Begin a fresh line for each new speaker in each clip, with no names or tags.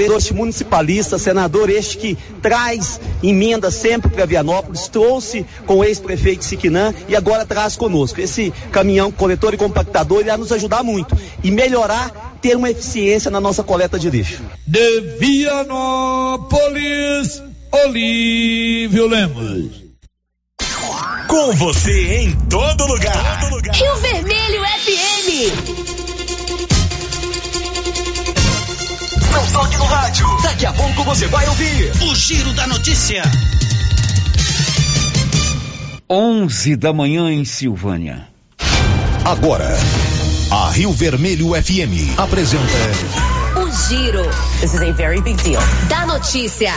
este municipalista, senador este que traz emenda sempre para Vianópolis, trouxe com o ex-prefeito Siquinã e agora traz conosco. Esse caminhão coletor e compactador irá nos ajudar muito e melhorar, ter uma eficiência na nossa coleta de lixo.
De Vianópolis, Olívio Lemos.
Com você em todo lugar. Todo lugar.
Rio Vermelho FM.
Não toque no rádio. Daqui a pouco você vai ouvir
o Giro da Notícia.
11 da manhã em Silvânia.
Agora, a Rio Vermelho FM apresenta
o Giro.
This is a very big deal.
Da notícia.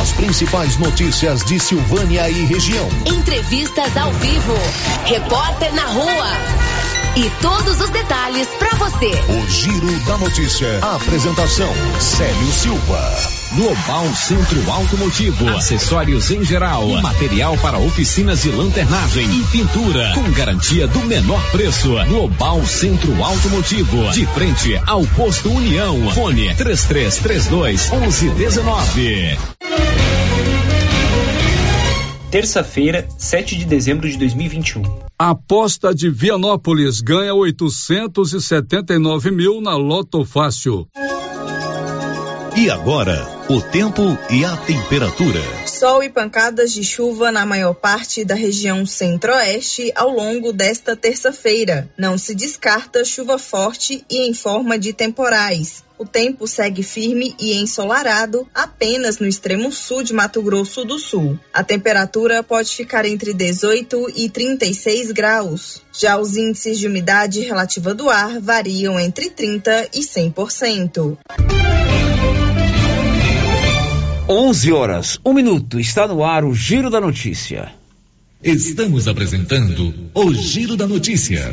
As principais notícias de Silvânia e região.
Entrevistas ao vivo. Repórter na rua e todos os detalhes para você.
O Giro da Notícia. A apresentação: Célio Silva.
Global Centro Automotivo, acessórios em geral, material para oficinas de lanternagem e pintura, com garantia do menor preço. Global Centro Automotivo, de frente ao posto União. Fone 3332 1119.
Terça-feira, 7 de dezembro de 2021.
Aposta de Vianópolis ganha 879 mil na Loto Fácil.
E agora, o tempo e a temperatura.
Sol e pancadas de chuva na maior parte da região centro-oeste ao longo desta terça-feira. Não se descarta chuva forte e em forma de temporais. O tempo segue firme e ensolarado apenas no extremo sul de Mato Grosso do Sul. A temperatura pode ficar entre 18 e 36 graus. Já os índices de umidade relativa do ar variam entre 30 e 100%.
11 horas, um minuto, está no ar o Giro da Notícia.
Estamos apresentando o Giro da Notícia.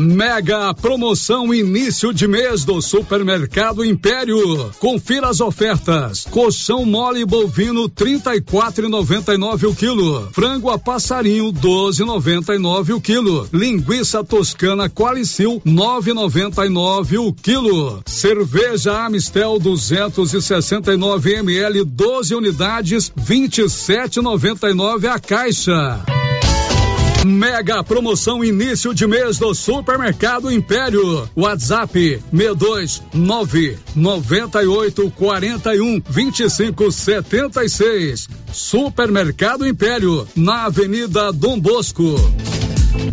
Mega promoção início de mês do Supermercado Império. Confira as ofertas. Colchão mole bovino 34,99 o quilo. Frango a passarinho 12,99 o quilo. Linguiça toscana Qualicil 9,99 o quilo. Cerveja Amistel 269 ml 12 unidades 27,99 a caixa. Mega promoção início de mês do Supermercado Império. WhatsApp 62 9 98 41 25 76. Supermercado Império, na Avenida Dom Bosco.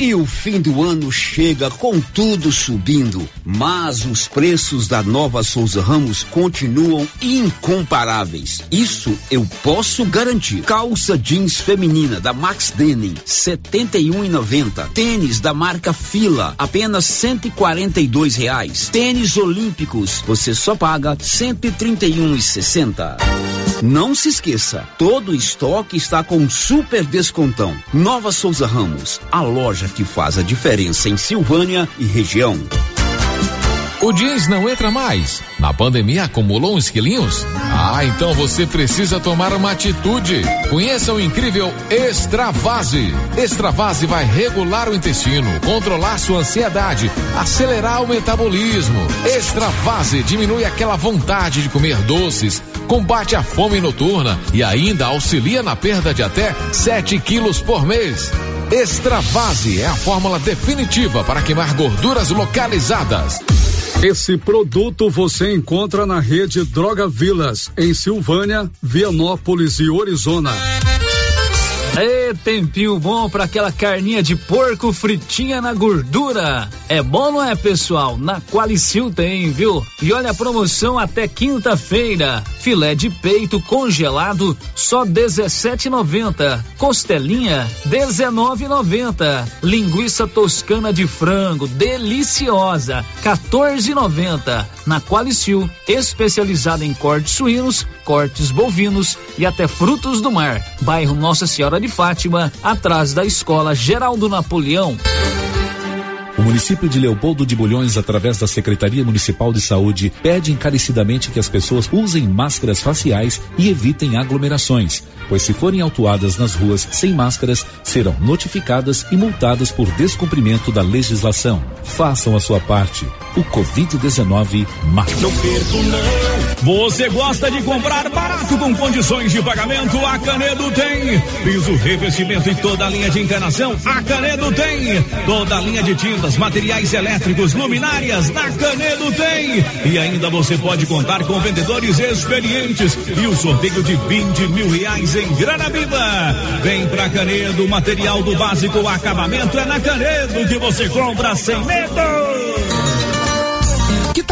E o fim do ano chega com tudo subindo, mas os preços da nova Souza Ramos continuam incomparáveis. Isso eu posso garantir. Calça jeans feminina da Max Denim, 71,90. Tênis da marca Fila, apenas 142 reais. Tênis olímpicos, você só paga 131,60. Não se esqueça, todo estoque está com super descontão. Nova Souza Ramos, a loja que faz a diferença em Silvânia e região.
O jeans não entra mais. Na pandemia acumulou uns quilinhos? Ah, então você precisa tomar uma atitude. Conheça o incrível Extravase. Extravase vai regular o intestino, controlar sua ansiedade, acelerar o metabolismo. Extravase diminui aquela vontade de comer doces, combate a fome noturna e ainda auxilia na perda de até 7 quilos por mês. Extravase é a fórmula definitiva para queimar gorduras localizadas.
Esse produto você encontra na rede Droga Vilas, em Silvânia, Vianópolis e Orizona.
Ê, tempinho bom para aquela carninha de porco fritinha na gordura. É bom, não é, pessoal? Na Qualicil tem, viu? E olha a promoção até quinta-feira. Filé de peito congelado, só 17,90. Costelinha, 19,90. Linguiça toscana de frango, deliciosa, 14,90. Na Qualicil, especializada em cortes suínos, cortes bovinos e até frutos do mar. Bairro Nossa Senhora de Fátima, atrás da Escola Geraldo Napoleão.
O município de Leopoldo de Bulhões, através da Secretaria Municipal de Saúde, pede encarecidamente que as pessoas usem máscaras faciais e evitem aglomerações, pois se forem autuadas nas ruas sem máscaras, serão notificadas e multadas por descumprimento da legislação. Façam a sua parte. O Covid-19 mata.
Não perco, não. Você gosta de comprar barato com condições de pagamento? A Canedo tem. Piso, revestimento e toda a linha de encanação? A Canedo tem. Toda a linha de tintas, materiais elétricos, luminárias? Na Canedo tem. E ainda você pode contar com vendedores experientes e o sorteio de 20 mil reais em grana viva. Vem pra Canedo, material do básico, acabamento é na Canedo que você compra sem medo.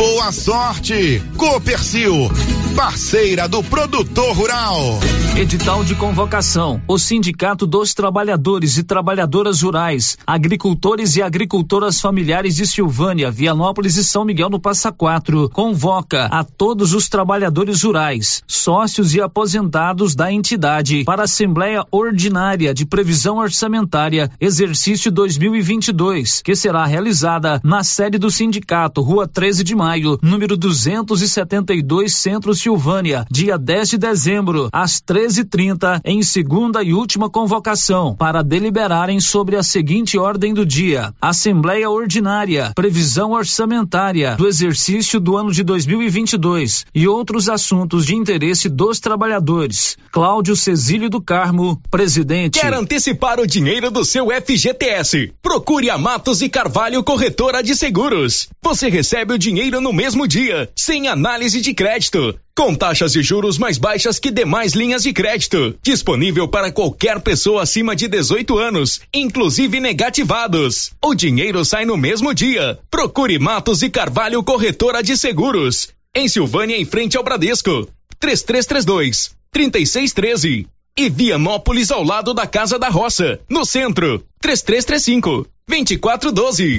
boa sorte. Copercil, parceira do produtor rural.
Edital de convocação. O Sindicato dos Trabalhadores e Trabalhadoras Rurais, Agricultores e Agricultoras Familiares de Silvânia, Vianópolis e São Miguel no Passa Quatro convoca a todos os trabalhadores rurais, sócios e aposentados da entidade para a Assembleia Ordinária de Previsão Orçamentária exercício 2022, que será realizada na sede do sindicato, Rua 13 de Maio, número 272, Centro Silvânia, dia 10 de dezembro, às 13:30, em segunda e última convocação, para deliberarem sobre a seguinte ordem do dia: Assembleia Ordinária, previsão orçamentária do exercício do ano de 2022 e outros assuntos de interesse dos trabalhadores. Cláudio Cesílio do Carmo, presidente.
Quer antecipar o dinheiro do seu FGTS? Procure a Matos e Carvalho Corretora de Seguros. Você recebe o dinheiro no mesmo dia, sem análise de crédito. Com taxas de juros mais baixas que demais linhas de crédito. Disponível para qualquer pessoa acima de 18 anos, inclusive negativados. O dinheiro sai no mesmo dia. Procure Matos e Carvalho Corretora de Seguros. Em Silvânia, em frente ao Bradesco. 3332 3613 e Vianópolis ao lado da Casa da Roça, no centro. 3335 2412.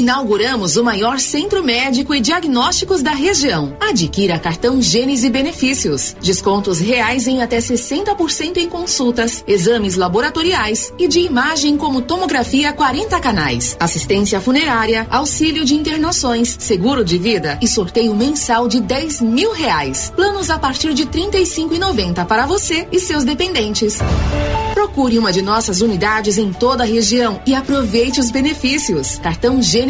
Inauguramos o maior centro médico e diagnósticos da região. Adquira cartão Gênese Benefícios. Descontos reais em até 60% em consultas, exames laboratoriais e de imagem como tomografia 40 canais, assistência funerária, auxílio de internações, seguro de vida e sorteio mensal de 10 mil reais. Planos a partir de R$ 35,90 para você e seus dependentes. Procure uma de nossas unidades em toda a região e aproveite os benefícios. Cartão Gênese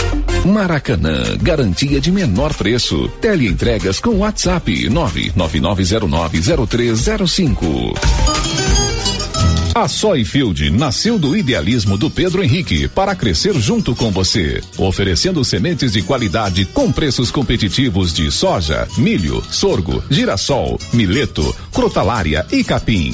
Maracanã, garantia de menor preço. Teleentregas com WhatsApp 999090305. A Soyfield nasceu do idealismo do Pedro Henrique para crescer junto com você, oferecendo sementes de qualidade com preços competitivos de soja, milho, sorgo, girassol, mileto, crotalária e capim.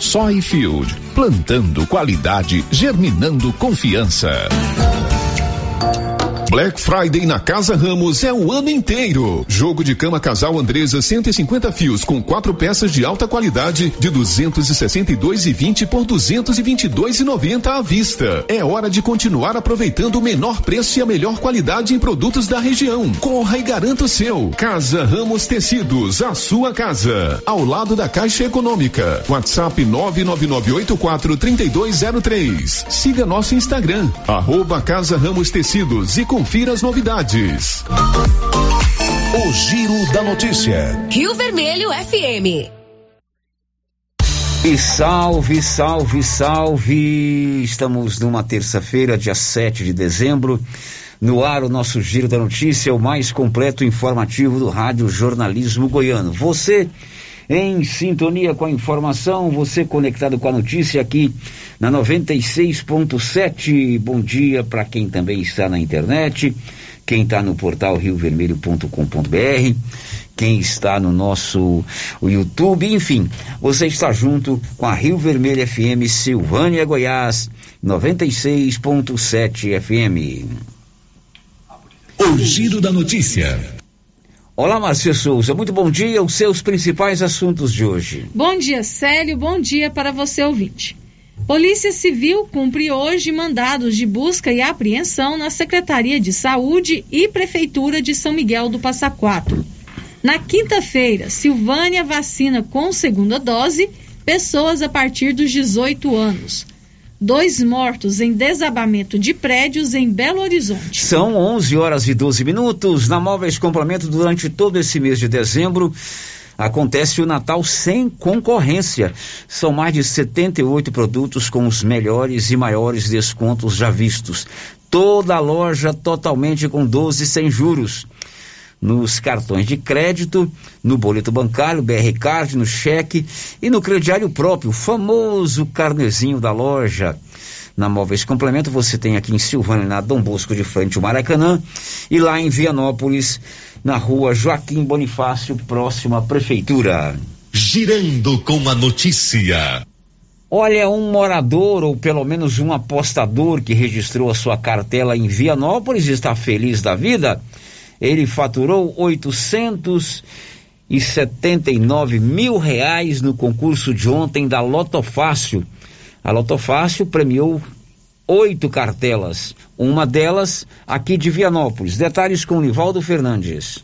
Soyfield, plantando qualidade, germinando confiança.
Black Friday na Casa Ramos é o ano inteiro. Jogo de cama casal Andresa 150 fios com quatro peças de alta qualidade de 262,20 por 222,90 à vista. É hora de continuar aproveitando o menor preço e a melhor qualidade em produtos da região. Corra e garanta o seu. Casa Ramos Tecidos, a sua casa. Ao lado da Caixa Econômica. WhatsApp 999843203. Siga nosso Instagram, arroba Casa Ramos Tecidos e confira as novidades.
O Giro da Notícia.
Rio Vermelho FM.
E salve, salve, salve! Estamos numa terça-feira, dia 7 de dezembro. No ar, o nosso Giro da Notícia, o mais completo e informativo do Rádio Jornalismo Goiano. Você em sintonia com a informação, você conectado com a notícia aqui na 96.7. Bom dia para quem também está na internet, quem está no portal riovermelho.com.br, quem está no nosso YouTube, enfim, você está junto com a Rio Vermelho FM Silvânia Goiás 96.7 FM.
O Giro da Notícia.
Olá, Márcia Souza. Muito bom dia. Os seus principais assuntos de hoje.
Bom dia, Célio. Bom dia para você, ouvinte. Polícia Civil cumpre hoje mandados de busca e apreensão na Secretaria de Saúde e Prefeitura de São Miguel do Passa Quatro. Na quinta-feira, Silvânia vacina com segunda dose pessoas a partir dos 18 anos dois mortos em desabamento de prédios em Belo Horizonte.
São 11 horas e 12 minutos. Na Móveis Complemento, durante todo esse mês de dezembro, acontece o Natal sem concorrência. São mais de 78 produtos com os melhores e maiores descontos já vistos. Toda a loja totalmente com 12 sem juros nos cartões de crédito, no boleto bancário, BR Card, no cheque e no crediário próprio, o famoso carnezinho da loja. Na Móveis Complemento você tem aqui em Silvânia, na Dom Bosco de frente ao Maracanã, e lá em Vianópolis, na rua Joaquim Bonifácio, próximo à Prefeitura.
Girando com a notícia.
Olha, um morador ou pelo menos um apostador que registrou a sua cartela em Vianópolis está feliz da vida ele faturou 879 mil reais no concurso de ontem da Loto Fácil. A Loto Fácil premiou oito cartelas, uma delas aqui de Vianópolis. Detalhes com Nivaldo Fernandes.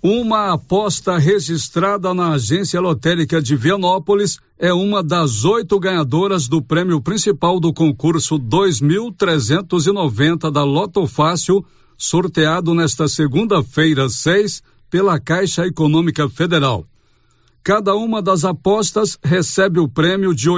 Uma aposta registrada na agência lotérica de Vianópolis é uma das oito ganhadoras do prêmio principal do concurso 2.390 da Loto Fácil sorteado nesta segunda-feira, 6, pela Caixa Econômica Federal. Cada uma das apostas recebe o prêmio de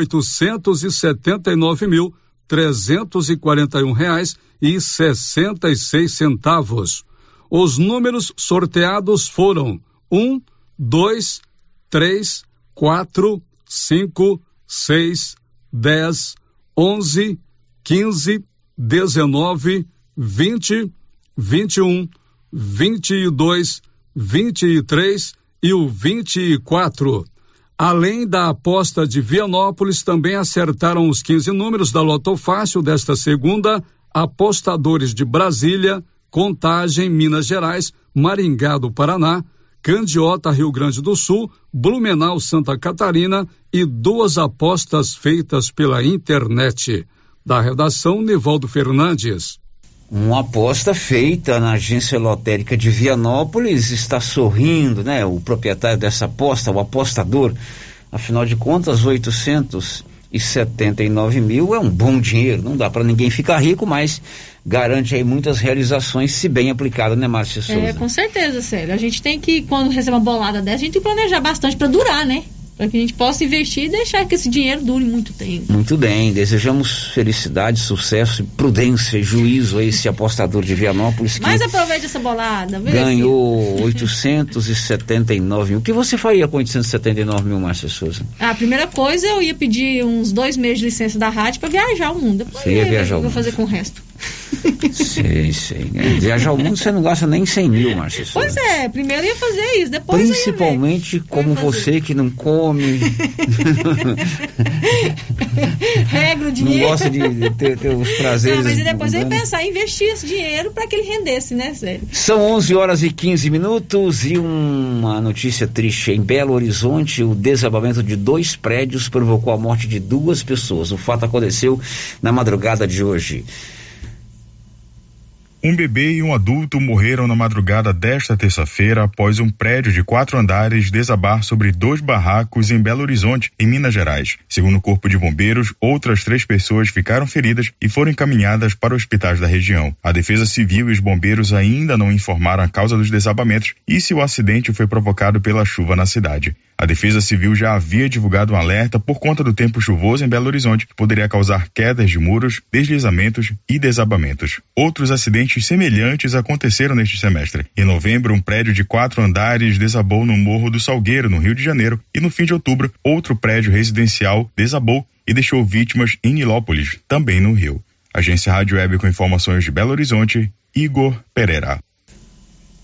seis centavos. Os números sorteados foram um, dois, três, quatro, cinco, seis, dez, onze, quinze, dezenove, vinte 21, 22, 23 e o 24. Além da aposta de Vianópolis, também acertaram os 15 números da Loto Fácil desta segunda, apostadores de Brasília, Contagem, Minas Gerais, Maringá do Paraná, Candiota, Rio Grande do Sul, Blumenau, Santa Catarina e duas apostas feitas pela internet. Da redação, Nivaldo Fernandes.
Uma aposta feita na agência lotérica de Vianópolis está sorrindo, né? O proprietário dessa aposta, o apostador, afinal de contas, 800 279 mil é um bom dinheiro. Não dá para ninguém ficar rico, mas garante aí muitas realizações, se bem aplicada, né, Márcia Souza?
É, com certeza, Célio. A gente tem que, quando recebe uma bolada dessa, a gente tem que planejar bastante para durar, né? Para que a gente possa investir e deixar que esse dinheiro dure muito tempo.
Muito bem, desejamos felicidade, sucesso, prudência e juízo a esse apostador de Vianópolis que
Mas aproveite essa bolada.
Ganhou 879 mil. O que você faria com 879 mil, Márcia Souza?
A primeira coisa, eu ia pedir uns dois meses de licença da rádio para viajar o mundo. Depois
você ia viajar o
mundo. fazer com o resto.
Sei, sei. É, viajar ao mundo você não gasta nem 100 mil, Márcia
Pois é, primeiro ia fazer isso, depois
Principalmente como você que não come.
Regra o dinheiro.
Não gosta de ter, ter os prazeres. Não,
mas depois ia pensar em investir esse dinheiro para que ele rendesse, né, sério?
São 11 horas e 15 minutos e uma notícia triste. Em Belo Horizonte, o desabamento de dois prédios provocou a morte de duas pessoas. O fato aconteceu na madrugada de hoje.
Um bebê e um adulto morreram na madrugada desta terça-feira após um prédio de quatro andares desabar sobre dois barracos em Belo Horizonte, em Minas Gerais. Segundo o Corpo de Bombeiros, outras três pessoas ficaram feridas e foram encaminhadas para hospitais da região. A Defesa Civil e os bombeiros ainda não informaram a causa dos desabamentos e se o acidente foi provocado pela chuva na cidade. A Defesa Civil já havia divulgado um alerta por conta do tempo chuvoso em Belo Horizonte, que poderia causar quedas de muros, deslizamentos e desabamentos. Outros acidentes semelhantes aconteceram neste semestre. Em novembro, um prédio de quatro andares desabou no Morro do Salgueiro, no Rio de Janeiro, e no fim de outubro, outro prédio residencial desabou e deixou vítimas em Nilópolis, também no Rio. Agência Rádio Web com informações de Belo Horizonte, Igor Pereira.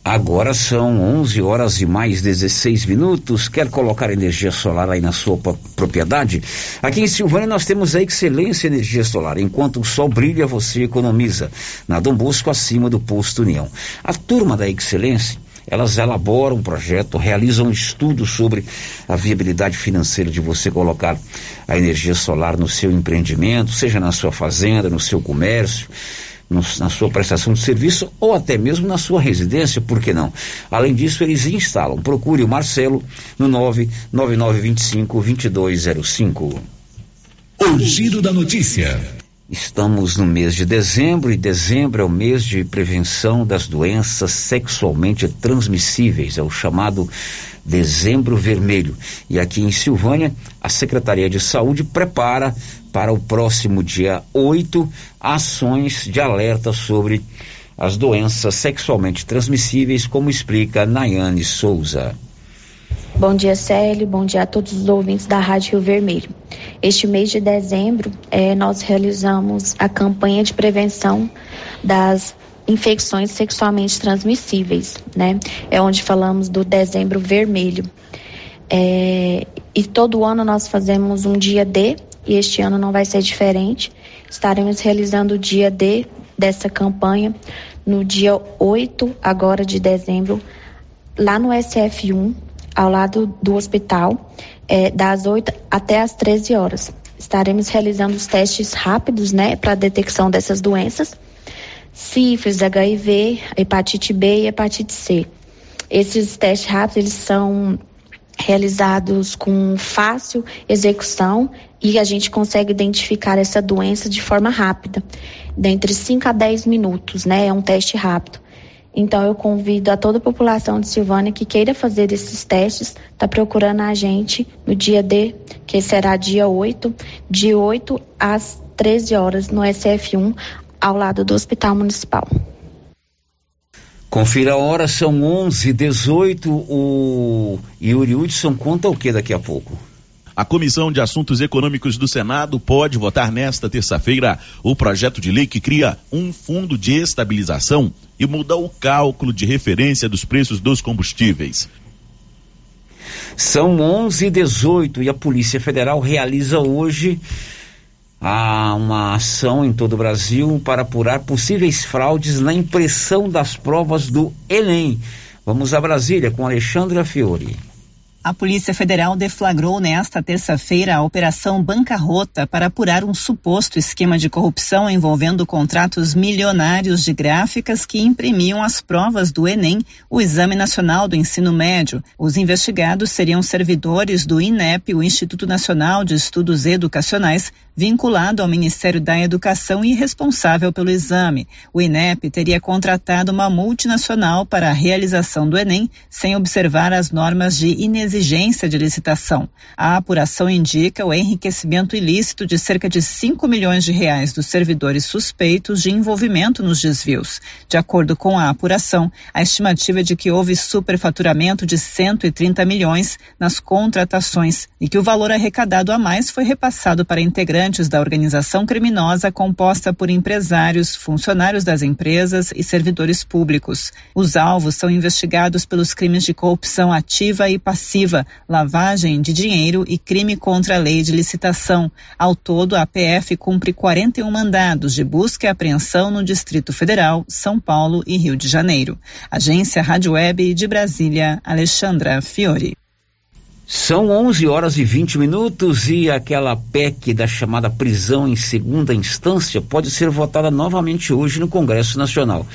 Agora são 11 horas e mais 16 minutos. Quer colocar energia solar aí na sua propriedade? Aqui em Silvânia nós temos a Excelência Energia Solar. Enquanto o sol brilha, você economiza. Na Dom Bosco, acima do posto União. A turma da Excelência elas elaboram um projeto, realizam um estudo sobre a viabilidade financeira de você colocar a energia solar no seu empreendimento, seja na sua fazenda, no seu comércio no, na sua prestação de serviço ou até mesmo na sua residência, por que não? Além disso, eles instalam. Procure o Marcelo no 99925 2205.
O giro da notícia.
Estamos no mês de dezembro e dezembro é o mês de prevenção das doenças sexualmente transmissíveis, é o chamado Dezembro Vermelho. E aqui em Silvânia, a Secretaria de Saúde prepara para o próximo dia 8 ações de alerta sobre as doenças sexualmente transmissíveis, como explica Nayane Souza.
Bom dia, Célio. Bom dia a todos os ouvintes da Rádio Rio Vermelho. Este mês de dezembro, eh, nós realizamos a campanha de prevenção das infecções sexualmente transmissíveis, né? É onde falamos do dezembro vermelho. É, e todo ano nós fazemos um dia D, e este ano não vai ser diferente. Estaremos realizando o dia D dessa campanha no dia 8 agora de dezembro, lá no SF1, ao lado do hospital, é, das 8 até as 13 horas. Estaremos realizando os testes rápidos, né, para detecção dessas doenças sífilis, HIV, hepatite B e hepatite C. Esses testes rápidos eles são realizados com fácil execução e a gente consegue identificar essa doença de forma rápida, dentre 5 a 10 minutos, né? É um teste rápido. Então eu convido a toda a população de Silvânia que queira fazer esses testes, tá procurando a gente no dia D, que será dia 8, de 8 às 13 horas no SF1, ao lado do Hospital Municipal.
Confira a hora, são 11 18 O Yuri Hudson conta o que daqui a pouco?
A Comissão de Assuntos Econômicos do Senado pode votar nesta terça-feira o projeto de lei que cria um fundo de estabilização e muda o cálculo de referência dos preços dos combustíveis.
São 11 e 18 e a Polícia Federal realiza hoje há uma ação em todo o Brasil para apurar possíveis fraudes na impressão das provas do Enem. Vamos a Brasília com Alexandra Fiore.
A Polícia Federal deflagrou nesta terça-feira a Operação Bancarrota para apurar um suposto esquema de corrupção envolvendo contratos milionários de gráficas que imprimiam as provas do Enem, o Exame Nacional do Ensino Médio. Os investigados seriam servidores do INEP, o Instituto Nacional de Estudos Educacionais, vinculado ao Ministério da Educação e responsável pelo exame. O INEP teria contratado uma multinacional para a realização do Enem sem observar as normas de inexistência exigência de licitação. A apuração indica o enriquecimento ilícito de cerca de 5 milhões de reais dos servidores suspeitos de envolvimento nos desvios. De acordo com a apuração, a estimativa é de que houve superfaturamento de 130 milhões nas contratações e que o valor arrecadado a mais foi repassado para integrantes da organização criminosa composta por empresários, funcionários das empresas e servidores públicos. Os alvos são investigados pelos crimes de corrupção ativa e passiva lavagem de dinheiro e crime contra a lei de licitação. Ao todo, a PF cumpre 41 mandados de busca e apreensão no Distrito Federal, São Paulo e Rio de Janeiro. Agência Rádio Web de Brasília, Alexandra Fiore.
São 11 horas e 20 minutos e aquela PEC da chamada prisão em segunda instância pode ser votada novamente hoje no Congresso Nacional.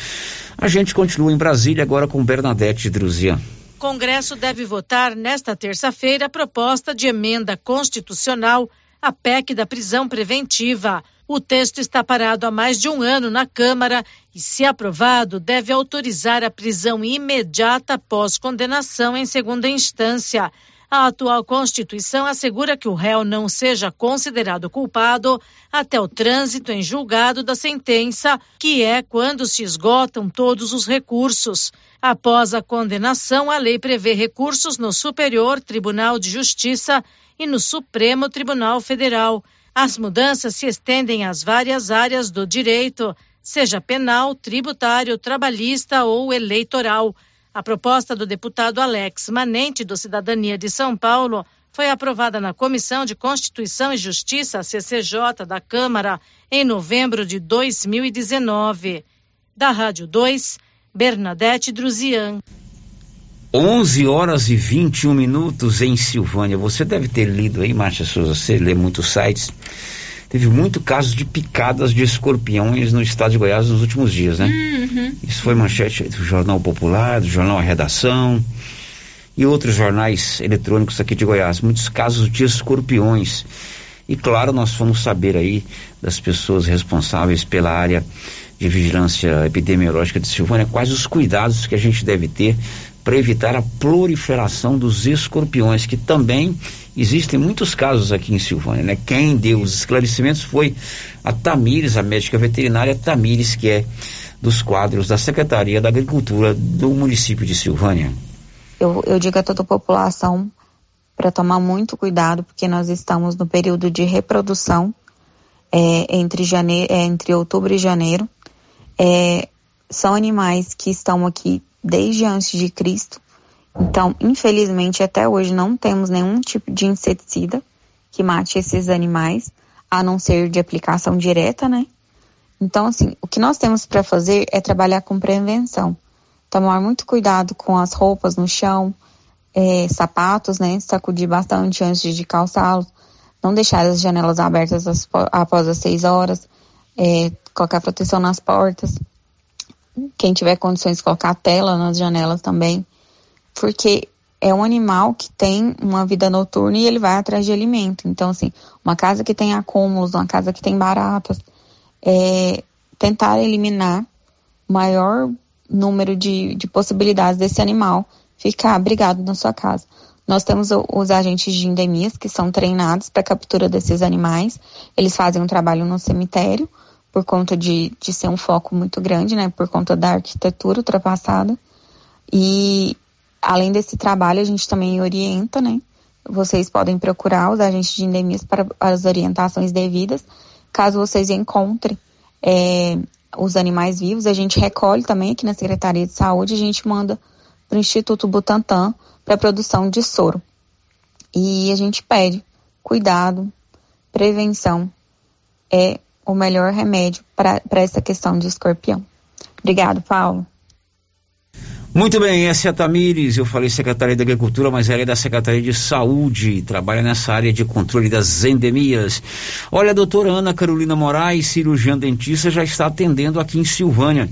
A gente continua em Brasília agora com Bernadette Druzian.
Congresso deve votar nesta terça-feira a proposta de emenda constitucional à PEC da prisão preventiva. O texto está parado há mais de um ano na Câmara e, se aprovado, deve autorizar a prisão imediata após condenação em segunda instância. A atual Constituição assegura que o réu não seja considerado culpado até o trânsito em julgado da sentença, que é quando se esgotam todos os recursos. Após a condenação, a lei prevê recursos no Superior Tribunal de Justiça e no Supremo Tribunal Federal. As mudanças se estendem às várias áreas do direito, seja penal, tributário, trabalhista ou eleitoral. A proposta do deputado Alex Manente, do Cidadania de São Paulo, foi aprovada na Comissão de Constituição e Justiça, CCJ, da Câmara, em novembro de 2019. Da Rádio 2, Bernadette Druzian.
11 horas e 21 minutos em Silvânia. Você deve ter lido aí, Márcia Souza, você lê muitos sites teve muito casos de picadas de escorpiões no estado de Goiás nos últimos dias, né? Uhum. Isso foi manchete do Jornal Popular, do Jornal A Redação e outros jornais eletrônicos aqui de Goiás. Muitos casos de escorpiões. E claro, nós fomos saber aí das pessoas responsáveis pela área de vigilância epidemiológica de Silvânia quais os cuidados que a gente deve ter para evitar a proliferação dos escorpiões, que também existem muitos casos aqui em Silvânia, né? Quem deu os esclarecimentos foi a Tamires, a médica veterinária Tamires, que é dos quadros da Secretaria da Agricultura do município de Silvânia.
Eu, eu digo a toda a população para tomar muito cuidado, porque nós estamos no período de reprodução é, entre, janeiro, é, entre outubro e janeiro. É, são animais que estão aqui desde antes de Cristo então, infelizmente, até hoje não temos nenhum tipo de inseticida que mate esses animais, a não ser de aplicação direta, né? Então, assim, o que nós temos para fazer é trabalhar com prevenção. Tomar muito cuidado com as roupas no chão, é, sapatos, né? Sacudir bastante antes de calçá-los. Não deixar as janelas abertas as, após as seis horas. É, colocar proteção nas portas. Quem tiver condições, colocar tela nas janelas também porque é um animal que tem uma vida noturna e ele vai atrás de alimento. Então, assim, uma casa que tem acúmulos, uma casa que tem baratas, é tentar eliminar o maior número de, de possibilidades desse animal ficar abrigado na sua casa. Nós temos os agentes de endemias que são treinados para captura desses animais. Eles fazem um trabalho no cemitério por conta de, de ser um foco muito grande, né? Por conta da arquitetura ultrapassada. E Além desse trabalho, a gente também orienta, né? Vocês podem procurar os agentes de endemias para as orientações devidas. Caso vocês encontrem é, os animais vivos, a gente recolhe também aqui na Secretaria de Saúde, a gente manda para o Instituto Butantan para produção de soro. E a gente pede cuidado, prevenção é o melhor remédio para essa questão de escorpião. Obrigado, Paulo.
Muito bem, essa é a Tamires, eu falei Secretaria da Agricultura, mas ela é da Secretaria de Saúde, trabalha nessa área de controle das endemias. Olha, a doutora Ana Carolina Moraes, cirurgiã dentista, já está atendendo aqui em Silvânia.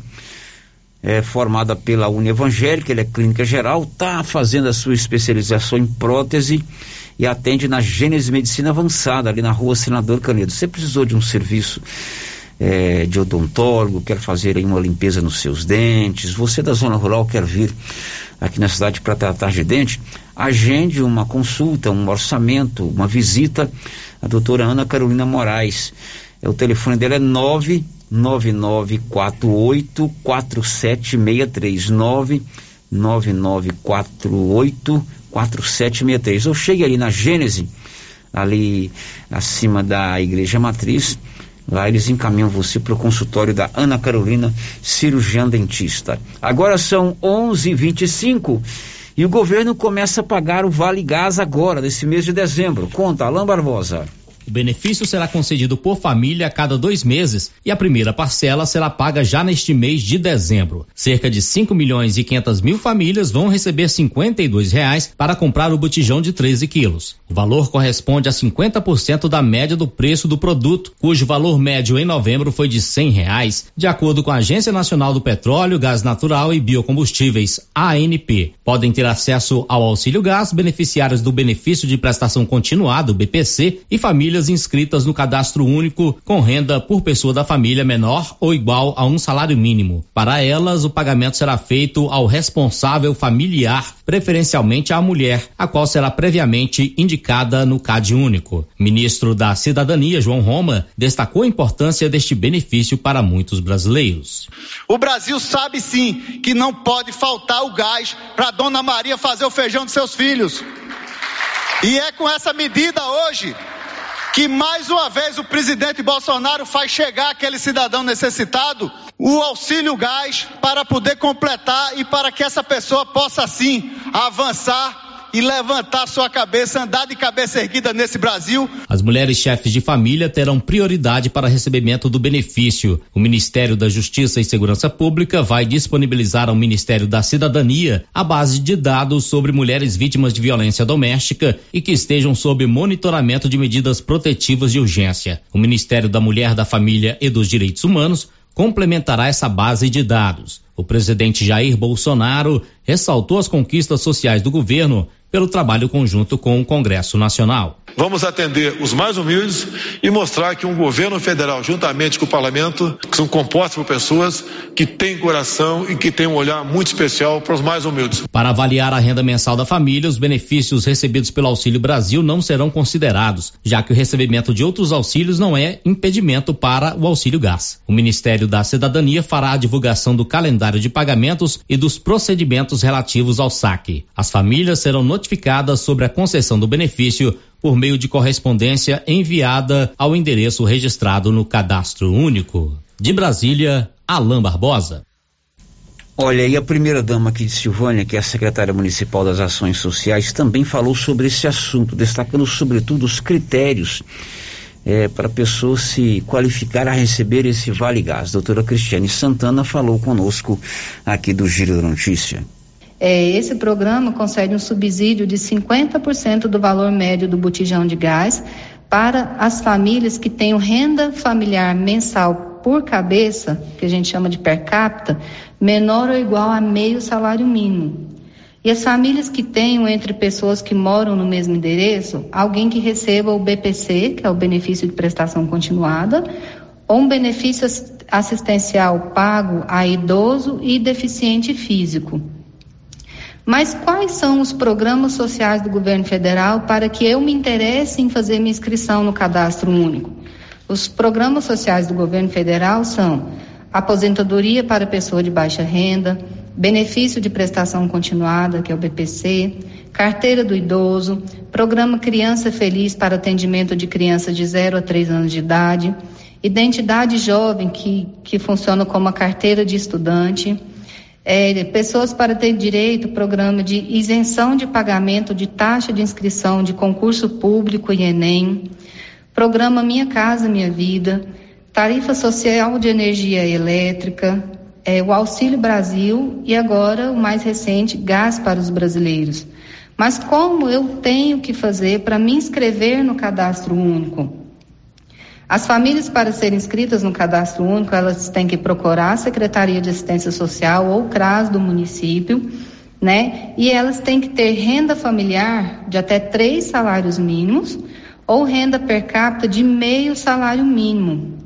É formada pela Uni Evangélica, ele é clínica geral, está fazendo a sua especialização em prótese e atende na Gênese Medicina Avançada, ali na rua Senador Canedo. Você precisou de um serviço é, de odontólogo, quer fazer aí uma limpeza nos seus dentes, você da zona rural quer vir aqui na cidade para tratar de dente, agende uma consulta, um orçamento, uma visita à doutora Ana Carolina Moraes. É, o telefone dela é 99948 4763 99948 4763. Ou chegue ali na Gênese, ali acima da Igreja Matriz, Lá eles encaminham você para o consultório da Ana Carolina, cirurgiã dentista. Agora são 11:25 e o governo começa a pagar o Vale Gás agora, nesse mês de dezembro. Conta, Alain Barbosa.
O benefício será concedido por família a cada dois meses e a primeira parcela será paga já neste mês de dezembro. Cerca de 5 milhões e 500 mil famílias vão receber 52 reais para comprar o botijão de 13 quilos. O valor corresponde a 50% da média do preço do produto, cujo valor médio em novembro foi de R$ reais, de acordo com a Agência Nacional do Petróleo, Gás Natural e Biocombustíveis, ANP. Podem ter acesso ao auxílio gás beneficiários do benefício de prestação continuada, BPC, e famílias famílias inscritas no cadastro único com renda por pessoa da família menor ou igual a um salário mínimo. Para elas, o pagamento será feito ao responsável familiar, preferencialmente à mulher, a qual será previamente indicada no CAD único. Ministro da Cidadania, João Roma, destacou a importância deste benefício para muitos brasileiros.
O Brasil sabe sim que não pode faltar o gás para Dona Maria fazer o feijão dos seus filhos. E é com essa medida hoje que mais uma vez o presidente Bolsonaro faz chegar aquele cidadão necessitado o auxílio gás para poder completar e para que essa pessoa possa sim avançar e levantar sua cabeça, andar de cabeça erguida nesse Brasil.
As mulheres chefes de família terão prioridade para recebimento do benefício. O Ministério da Justiça e Segurança Pública vai disponibilizar ao Ministério da Cidadania a base de dados sobre mulheres vítimas de violência doméstica e que estejam sob monitoramento de medidas protetivas de urgência. O Ministério da Mulher, da Família e dos Direitos Humanos complementará essa base de dados. O presidente Jair Bolsonaro ressaltou as conquistas sociais do governo pelo trabalho conjunto com o Congresso Nacional.
Vamos atender os mais humildes e mostrar que um governo federal, juntamente com o parlamento, são compostos por pessoas que têm coração e que têm um olhar muito especial para os mais humildes.
Para avaliar a renda mensal da família, os benefícios recebidos pelo Auxílio Brasil não serão considerados, já que o recebimento de outros auxílios não é impedimento para o auxílio gás. O Ministério da Cidadania fará a divulgação do calendário de pagamentos e dos procedimentos relativos ao saque. As famílias serão notificadas notificadas sobre a concessão do benefício por meio de correspondência enviada ao endereço registrado no Cadastro Único. De Brasília, Alain Barbosa.
Olha, e a primeira dama aqui de Silvânia, que é a secretária municipal das ações sociais, também falou sobre esse assunto, destacando sobretudo os critérios é, para a pessoa se qualificar a receber esse Vale Gás. Doutora Cristiane Santana falou conosco aqui do Giro da Notícia.
É, esse programa concede um subsídio de 50% do valor médio do botijão de gás para as famílias que tenham renda familiar mensal por cabeça, que a gente chama de per capita, menor ou igual a meio salário mínimo. E as famílias que tenham entre pessoas que moram no mesmo endereço, alguém que receba o BPC, que é o benefício de prestação continuada, ou um benefício assistencial pago a idoso e deficiente físico. Mas quais são os programas sociais do governo federal para que eu me interesse em fazer minha inscrição no cadastro único? Os programas sociais do governo federal são aposentadoria para pessoa de baixa renda, benefício de prestação continuada, que é o BPC, carteira do idoso, programa Criança Feliz para atendimento de crianças de 0 a 3 anos de idade, identidade jovem, que, que funciona como a carteira de estudante, é, pessoas para ter direito ao programa de isenção de pagamento de taxa de inscrição de concurso público e Enem, programa Minha Casa Minha Vida, tarifa social de energia elétrica, é, o Auxílio Brasil e agora o mais recente, Gás para os Brasileiros. Mas como eu tenho que fazer para me inscrever no cadastro único? As famílias, para serem inscritas no cadastro único, elas têm que procurar a Secretaria de Assistência Social ou CRAS do município, né? E elas têm que ter renda familiar de até três salários mínimos ou renda per capita de meio salário mínimo.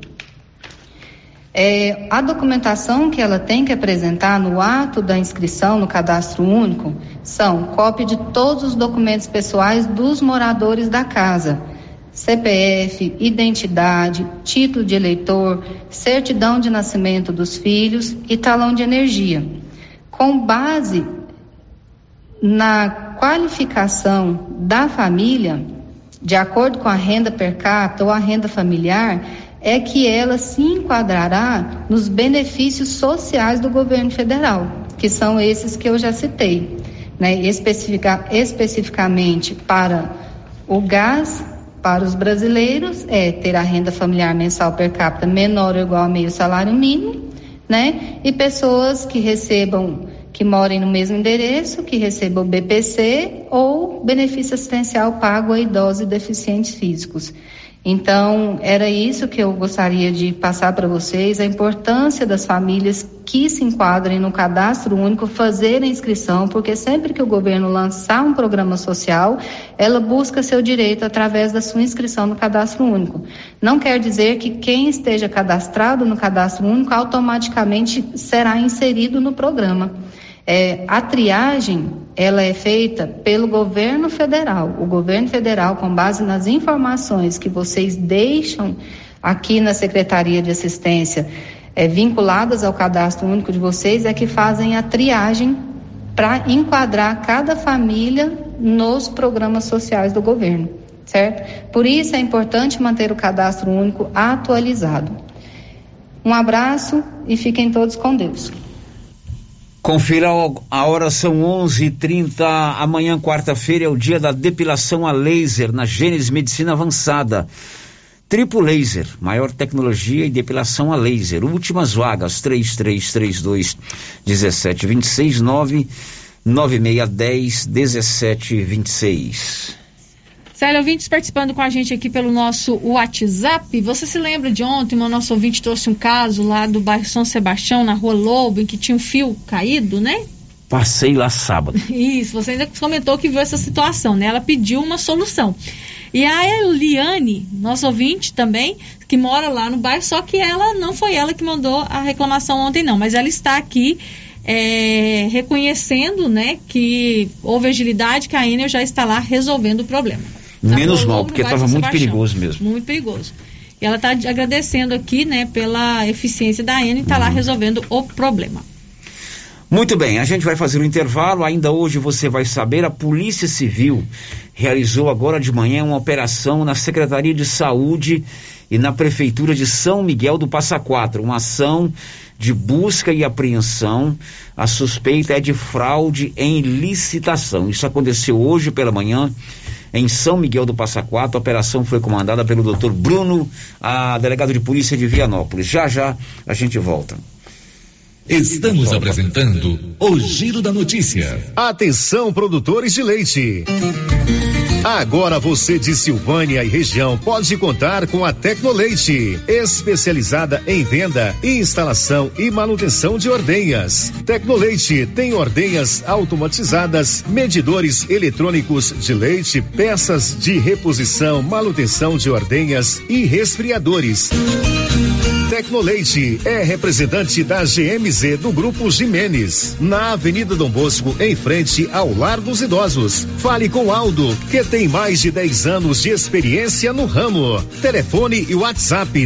É, a documentação que ela tem que apresentar no ato da inscrição no cadastro único são cópia de todos os documentos pessoais dos moradores da casa. CPF, identidade, título de eleitor, certidão de nascimento dos filhos e talão de energia. Com base na qualificação da família, de acordo com a renda per capita ou a renda familiar, é que ela se enquadrará nos benefícios sociais do governo federal, que são esses que eu já citei, né? Especifica, especificamente para o gás, para os brasileiros, é ter a renda familiar mensal per capita menor ou igual a meio salário mínimo, né? E pessoas que recebam, que morem no mesmo endereço, que recebam BPC ou benefício assistencial pago a idosos e deficientes físicos. Então, era isso que eu gostaria de passar para vocês, a importância das famílias que se enquadrem no cadastro único fazerem inscrição, porque sempre que o governo lançar um programa social, ela busca seu direito através da sua inscrição no cadastro único. Não quer dizer que quem esteja cadastrado no cadastro único automaticamente será inserido no programa. É, a triagem ela é feita pelo governo federal. O governo federal, com base nas informações que vocês deixam aqui na Secretaria de Assistência, é, vinculadas ao cadastro único de vocês, é que fazem a triagem para enquadrar cada família nos programas sociais do governo, certo? Por isso é importante manter o cadastro único atualizado. Um abraço e fiquem todos com Deus.
Confira a hora, são 11:30 Amanhã, quarta-feira, é o dia da depilação a laser na Gênesis Medicina Avançada. Triplo Laser, maior tecnologia e depilação a laser. Últimas vagas, 3332 1726 99610 1726.
Célia, ouvintes participando com a gente aqui pelo nosso WhatsApp. Você se lembra de ontem, o nosso ouvinte trouxe um caso lá do bairro São Sebastião, na rua Lobo, em que tinha um fio caído, né?
Passei lá sábado.
Isso, você ainda comentou que viu essa situação, né? Ela pediu uma solução. E a Eliane, nosso ouvinte também, que mora lá no bairro, só que ela não foi ela que mandou a reclamação ontem, não, mas ela está aqui é, reconhecendo né, que houve agilidade, que a Enel já está lá resolvendo o problema.
Menos mal, porque estava muito perigoso mesmo.
Muito perigoso. E ela está agradecendo aqui, né, pela eficiência da Enel e está uhum. lá resolvendo o problema.
Muito bem, a gente vai fazer um intervalo. Ainda hoje você vai saber: a Polícia Civil realizou agora de manhã uma operação na Secretaria de Saúde e na Prefeitura de São Miguel do Passa Quatro. Uma ação de busca e apreensão. A suspeita é de fraude em licitação. Isso aconteceu hoje pela manhã em São Miguel do Passa Quatro. A operação foi comandada pelo Dr. Bruno, a delegado de polícia de Vianópolis. Já já a gente volta.
Estamos apresentando o Giro da Notícia.
Atenção, produtores de leite. Agora você de Silvânia e região pode contar com a Tecnoleite, especializada em venda, instalação e manutenção de ordenhas. Tecnoleite tem ordenhas automatizadas, medidores eletrônicos de leite, peças de reposição, manutenção de ordenhas e resfriadores. Tecnoleite é representante da GMZ do Grupo Jimenez, na Avenida Dom Bosco, em frente ao Lar dos Idosos. Fale com Aldo, que tem mais de 10 anos de experiência no ramo. Telefone e WhatsApp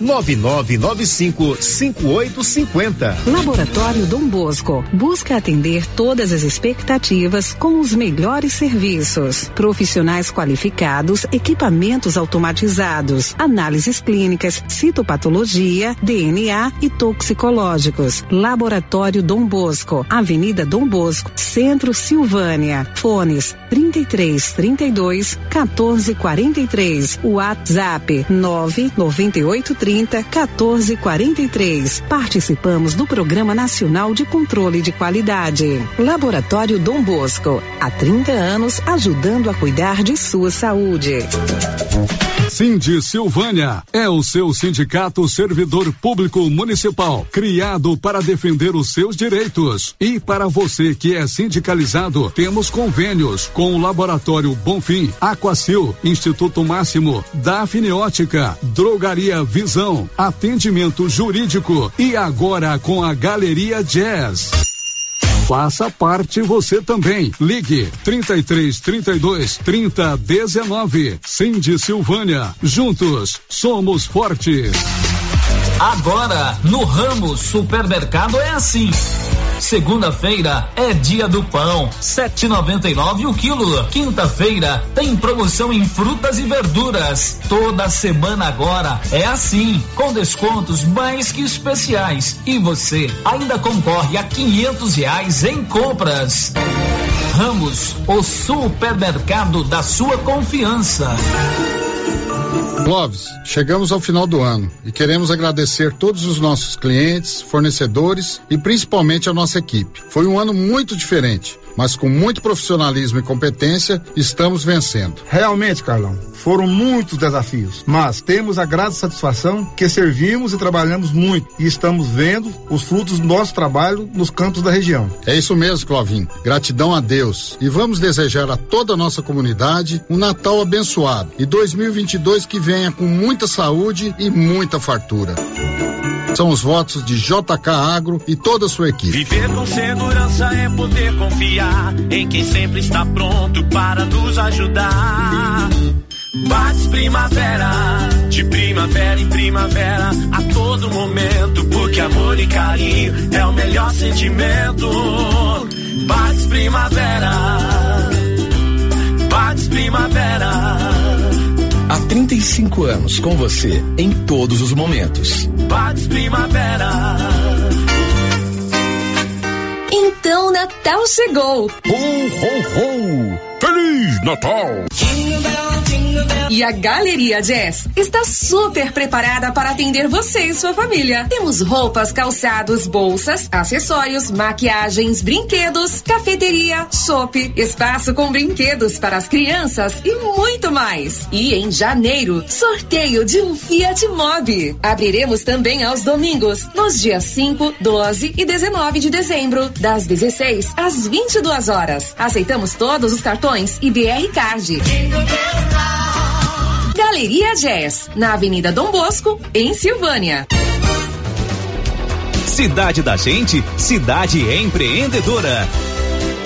999955850.
Laboratório Dom Bosco busca atender todas as expectativas com os melhores serviços. Profissionais qualificados, equipamentos automatizados, análises clínicas, citopatologia Patologia, DNA e toxicológicos. Laboratório Dom Bosco, Avenida Dom Bosco, Centro Silvânia. Fones 33 3232 1443. WhatsApp 99830 1443. Participamos do Programa Nacional de Controle de Qualidade. Laboratório Dom Bosco, há 30 anos ajudando a cuidar de sua saúde.
Cindy Silvânia é o seu sindicato servidor público municipal, criado para defender os seus direitos. E para você que é sindicalizado, temos convênios com o Laboratório Bonfim, Aquacil, Instituto Máximo, Dafniótica, Drogaria Visão, Atendimento Jurídico e agora com a Galeria Jazz. Faça parte você também. Ligue 33 32 30 19. Cindy Silvânia. Juntos somos fortes.
Agora, no Ramos Supermercado é assim. Segunda-feira é dia do pão, 7,99 o quilo. Quinta-feira tem promoção em frutas e verduras. Toda semana agora é assim, com descontos mais que especiais. E você ainda concorre a quinhentos reais em compras. Ramos, o supermercado da sua confiança.
Clóvis, chegamos ao final do ano e queremos agradecer todos os nossos clientes, fornecedores e principalmente a nossa equipe. Foi um ano muito diferente, mas com muito profissionalismo e competência estamos vencendo.
Realmente, Carlão, foram muitos desafios, mas temos a grata satisfação que servimos e trabalhamos muito e estamos vendo os frutos do nosso trabalho nos campos da região.
É isso mesmo, Clovin. Gratidão a Deus e vamos desejar a toda a nossa comunidade um Natal abençoado e 2022 que venha com muita saúde e muita fartura. São os votos de JK Agro e toda a sua equipe.
Viver com segurança é poder confiar em quem sempre está pronto para nos ajudar. Bates primavera, de primavera em primavera, a todo momento, porque amor e carinho é o melhor sentimento. Bates primavera, bates primavera.
Há 35 anos com você em todos os momentos.
Bates primavera.
Então Natal chegou.
Ho, ho, ho! Feliz Natal!
E a Galeria Jazz está super preparada para atender você e sua família. Temos roupas, calçados, bolsas, acessórios, maquiagens, brinquedos, cafeteria, chopp, espaço com brinquedos para as crianças e muito mais. E em janeiro, sorteio de um Fiat Mobi. Abriremos também aos domingos, nos dias 5, 12 e 19 de dezembro, das 16 às 22 horas. Aceitamos todos os cartões e BR Card. Galeria Jazz, na Avenida Dom Bosco, em Silvânia.
Cidade da Gente, cidade empreendedora.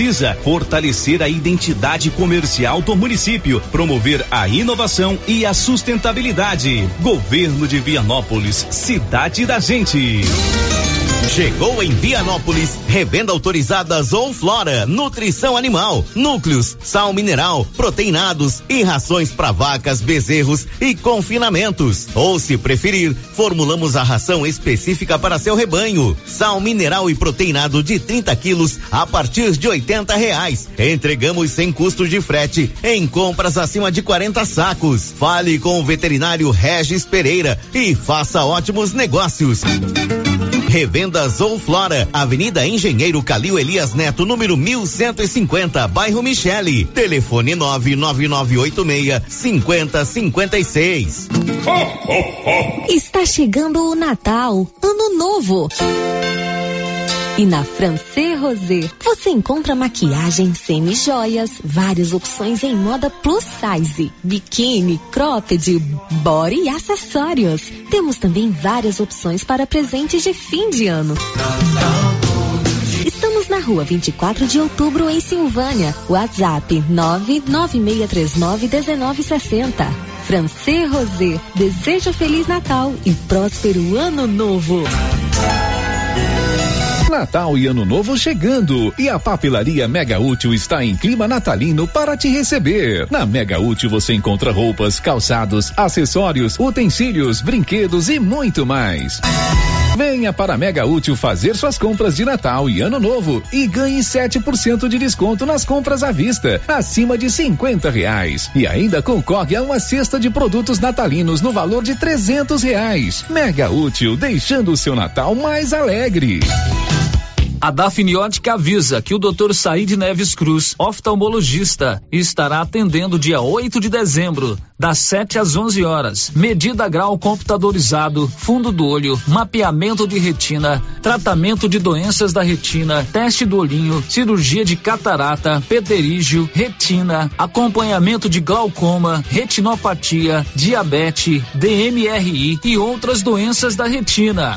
precisa fortalecer a identidade comercial do município, promover a inovação e a sustentabilidade. Governo de Vianópolis, cidade da gente.
Chegou em Vianópolis, revenda autorizada Zou Flora, nutrição animal, núcleos, sal mineral, proteinados e rações para vacas, bezerros e confinamentos. Ou se preferir, formulamos a ração específica para seu rebanho. Sal mineral e proteinado de 30 quilos a partir de 80 reais. Entregamos sem custo de frete em compras acima de 40 sacos. Fale com o veterinário Regis Pereira e faça ótimos negócios. Revendas ou Flora, Avenida Engenheiro Calil Elias Neto, número 1150, bairro Michele. Telefone 99986 5056.
Está chegando o Natal, Ano Novo. E na Francê Rosé, você encontra maquiagem semi-joias, várias opções em moda plus size, biquíni, cropped, body e acessórios. Temos também várias opções para presentes de fim de ano.
Estamos na rua 24 de outubro, em Silvânia. WhatsApp 996391960. Francê Rosé, deseja Feliz Natal e próspero Ano Novo.
Natal e Ano Novo chegando e a papelaria Mega Útil está em clima natalino para te receber. Na Mega Útil você encontra roupas, calçados, acessórios, utensílios, brinquedos e muito mais. Venha para a Mega Útil fazer suas compras de Natal e Ano Novo e ganhe 7% de desconto nas compras à vista, acima de 50 reais. E ainda concorre a uma cesta de produtos natalinos no valor de 300 reais. Mega Útil, deixando o seu Natal mais alegre.
A Dafniótica avisa que o Dr. Said Neves Cruz, oftalmologista, estará atendendo dia 8 de dezembro, das 7 às 11 horas. Medida grau computadorizado, fundo do olho, mapeamento de retina, tratamento de doenças da retina, teste do olhinho, cirurgia de catarata, pterígio, retina, acompanhamento de glaucoma, retinopatia, diabetes, DMRI e outras doenças da retina.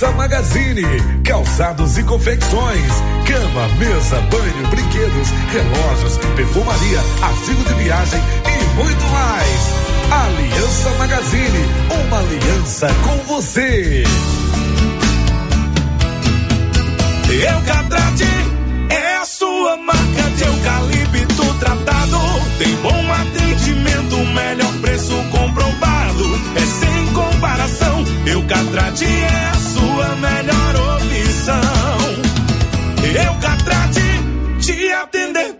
Aliança
Magazine, calçados e confecções, cama, mesa, banho, brinquedos, relógios, perfumaria, artigo de viagem e muito mais. Aliança Magazine, uma aliança com você.
Eucatrate é a sua marca de eucalipto tratado. Tem bom atendimento, melhor preço comprovado. É sem comparação. Eucatrate é a sua melhor opção. Eucatrate te atender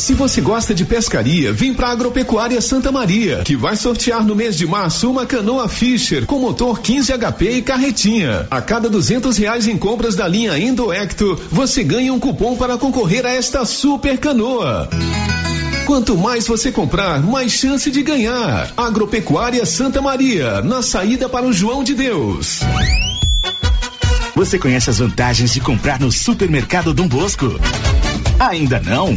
Se você gosta de pescaria, vem pra Agropecuária Santa Maria, que vai sortear no mês de março uma canoa Fisher com motor 15 HP e carretinha. A cada duzentos reais em compras da linha Endoecto, você ganha um cupom para concorrer a esta super canoa. Quanto mais você comprar, mais chance de ganhar. Agropecuária Santa Maria, na saída para o João de Deus.
Você conhece as vantagens de comprar no supermercado Dom Bosco? Ainda não?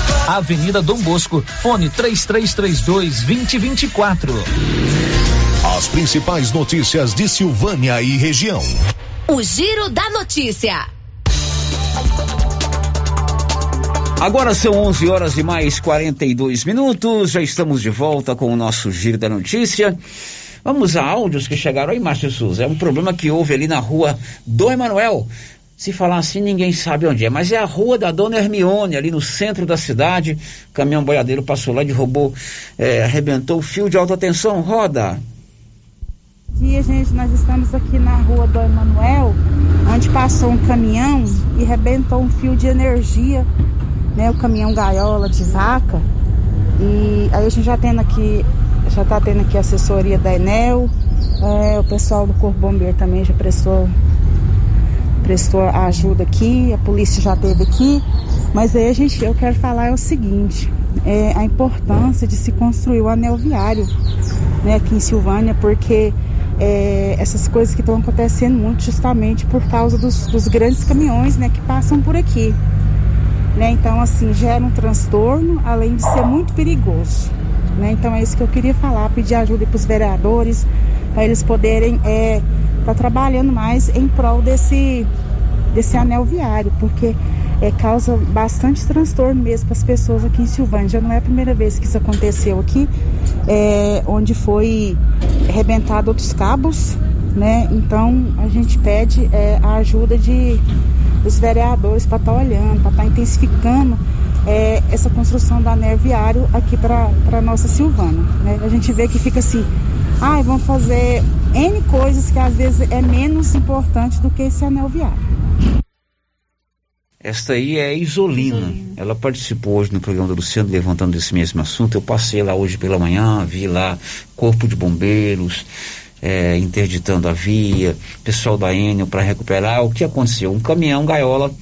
Avenida Dom Bosco, fone 3332 2024.
As principais notícias de Silvânia e região.
O Giro da Notícia.
Agora são 11 horas e mais 42 minutos. Já estamos de volta com o nosso Giro da Notícia. Vamos a áudios que chegaram aí, Márcio Souza. É um problema que houve ali na rua do Emanuel. Se falar assim, ninguém sabe onde é, mas é a rua da Dona Hermione, ali no centro da cidade. Caminhão boiadeiro passou lá, derrubou, é, arrebentou o fio de alta tensão. Roda.
dia, gente, nós estamos aqui na rua do Emanuel, onde passou um caminhão e rebentou um fio de energia, né? O caminhão gaiola de vaca. E aí a gente já tendo aqui, já tá tendo aqui a assessoria da Enel, é, o pessoal do Corpo Bombeiro também já prestou prestou ajuda aqui, a polícia já esteve aqui, mas aí a gente, eu quero falar é o seguinte, é a importância de se construir o anel viário, né, aqui em Silvânia, porque é, essas coisas que estão acontecendo muito justamente por causa dos, dos grandes caminhões, né, que passam por aqui. Né? Então, assim, gera um transtorno, além de ser muito perigoso. Né? Então, é isso que eu queria falar, pedir ajuda para os vereadores, para eles poderem é, tá trabalhando mais em prol desse, desse anel viário, porque é, causa bastante transtorno mesmo para as pessoas aqui em Silvânia. Já não é a primeira vez que isso aconteceu aqui, é, onde foi arrebentado outros cabos, né? Então a gente pede é, a ajuda de dos vereadores para estar tá olhando, para estar tá intensificando é, essa construção do anel viário aqui para nossa Silvana. Né? A gente vê que fica assim, ah, vamos fazer N coisas que às vezes é menos importante do que esse anel viário.
Esta aí é Isolina. Isolina. Ela participou hoje no programa do Luciano levantando esse mesmo assunto. Eu passei lá hoje pela manhã, vi lá corpo de bombeiros, é, interditando a via, pessoal da Enel para recuperar. O que aconteceu? Um caminhão gaiola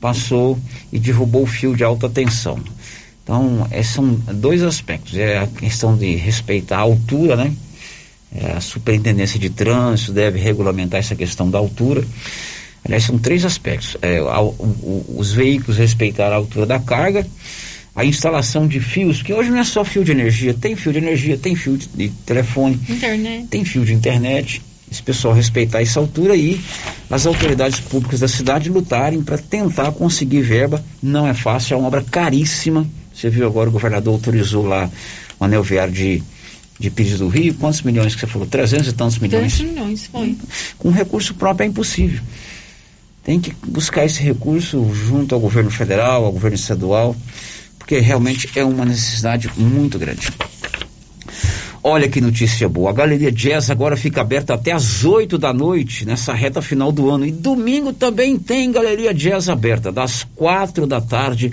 passou e derrubou o fio de alta tensão. Então, é, são dois aspectos. É a questão de respeitar a altura, né? É, a superintendência de trânsito deve regulamentar essa questão da altura. Aliás, são três aspectos. É, o, os veículos respeitar a altura da carga, a instalação de fios, que hoje não é só fio de energia, tem fio de energia, tem fio de, de telefone,
internet.
tem fio de internet. Esse pessoal respeitar essa altura e as autoridades públicas da cidade lutarem para tentar conseguir verba. Não é fácil, é uma obra caríssima. Você viu agora o governador autorizou lá o anel viário de de Pires do Rio, quantos milhões que você falou? 300 e tantos milhões?
300 milhões, foi.
Com recurso próprio é impossível. Tem que buscar esse recurso junto ao governo federal, ao governo estadual, porque realmente é uma necessidade muito grande. Olha que notícia boa. A Galeria Jazz agora fica aberta até às 8 da noite, nessa reta final do ano. E domingo também tem Galeria Jazz aberta, das quatro da tarde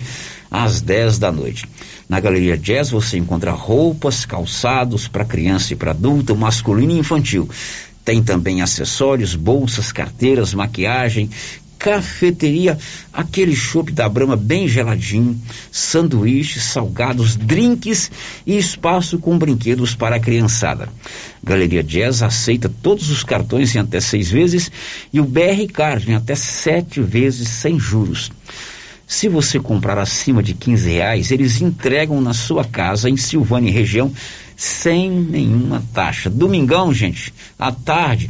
às 10 da noite. Na Galeria Jazz você encontra roupas, calçados para criança e para adulto, masculino e infantil. Tem também acessórios, bolsas, carteiras, maquiagem, cafeteria, aquele chopp da Brama bem geladinho, sanduíches, salgados, drinks e espaço com brinquedos para a criançada. Galeria Jazz aceita todos os cartões em até seis vezes e o BR Card em até sete vezes sem juros. Se você comprar acima de 15 reais, eles entregam na sua casa em Silvânia região sem nenhuma taxa. Domingão, gente, à tarde,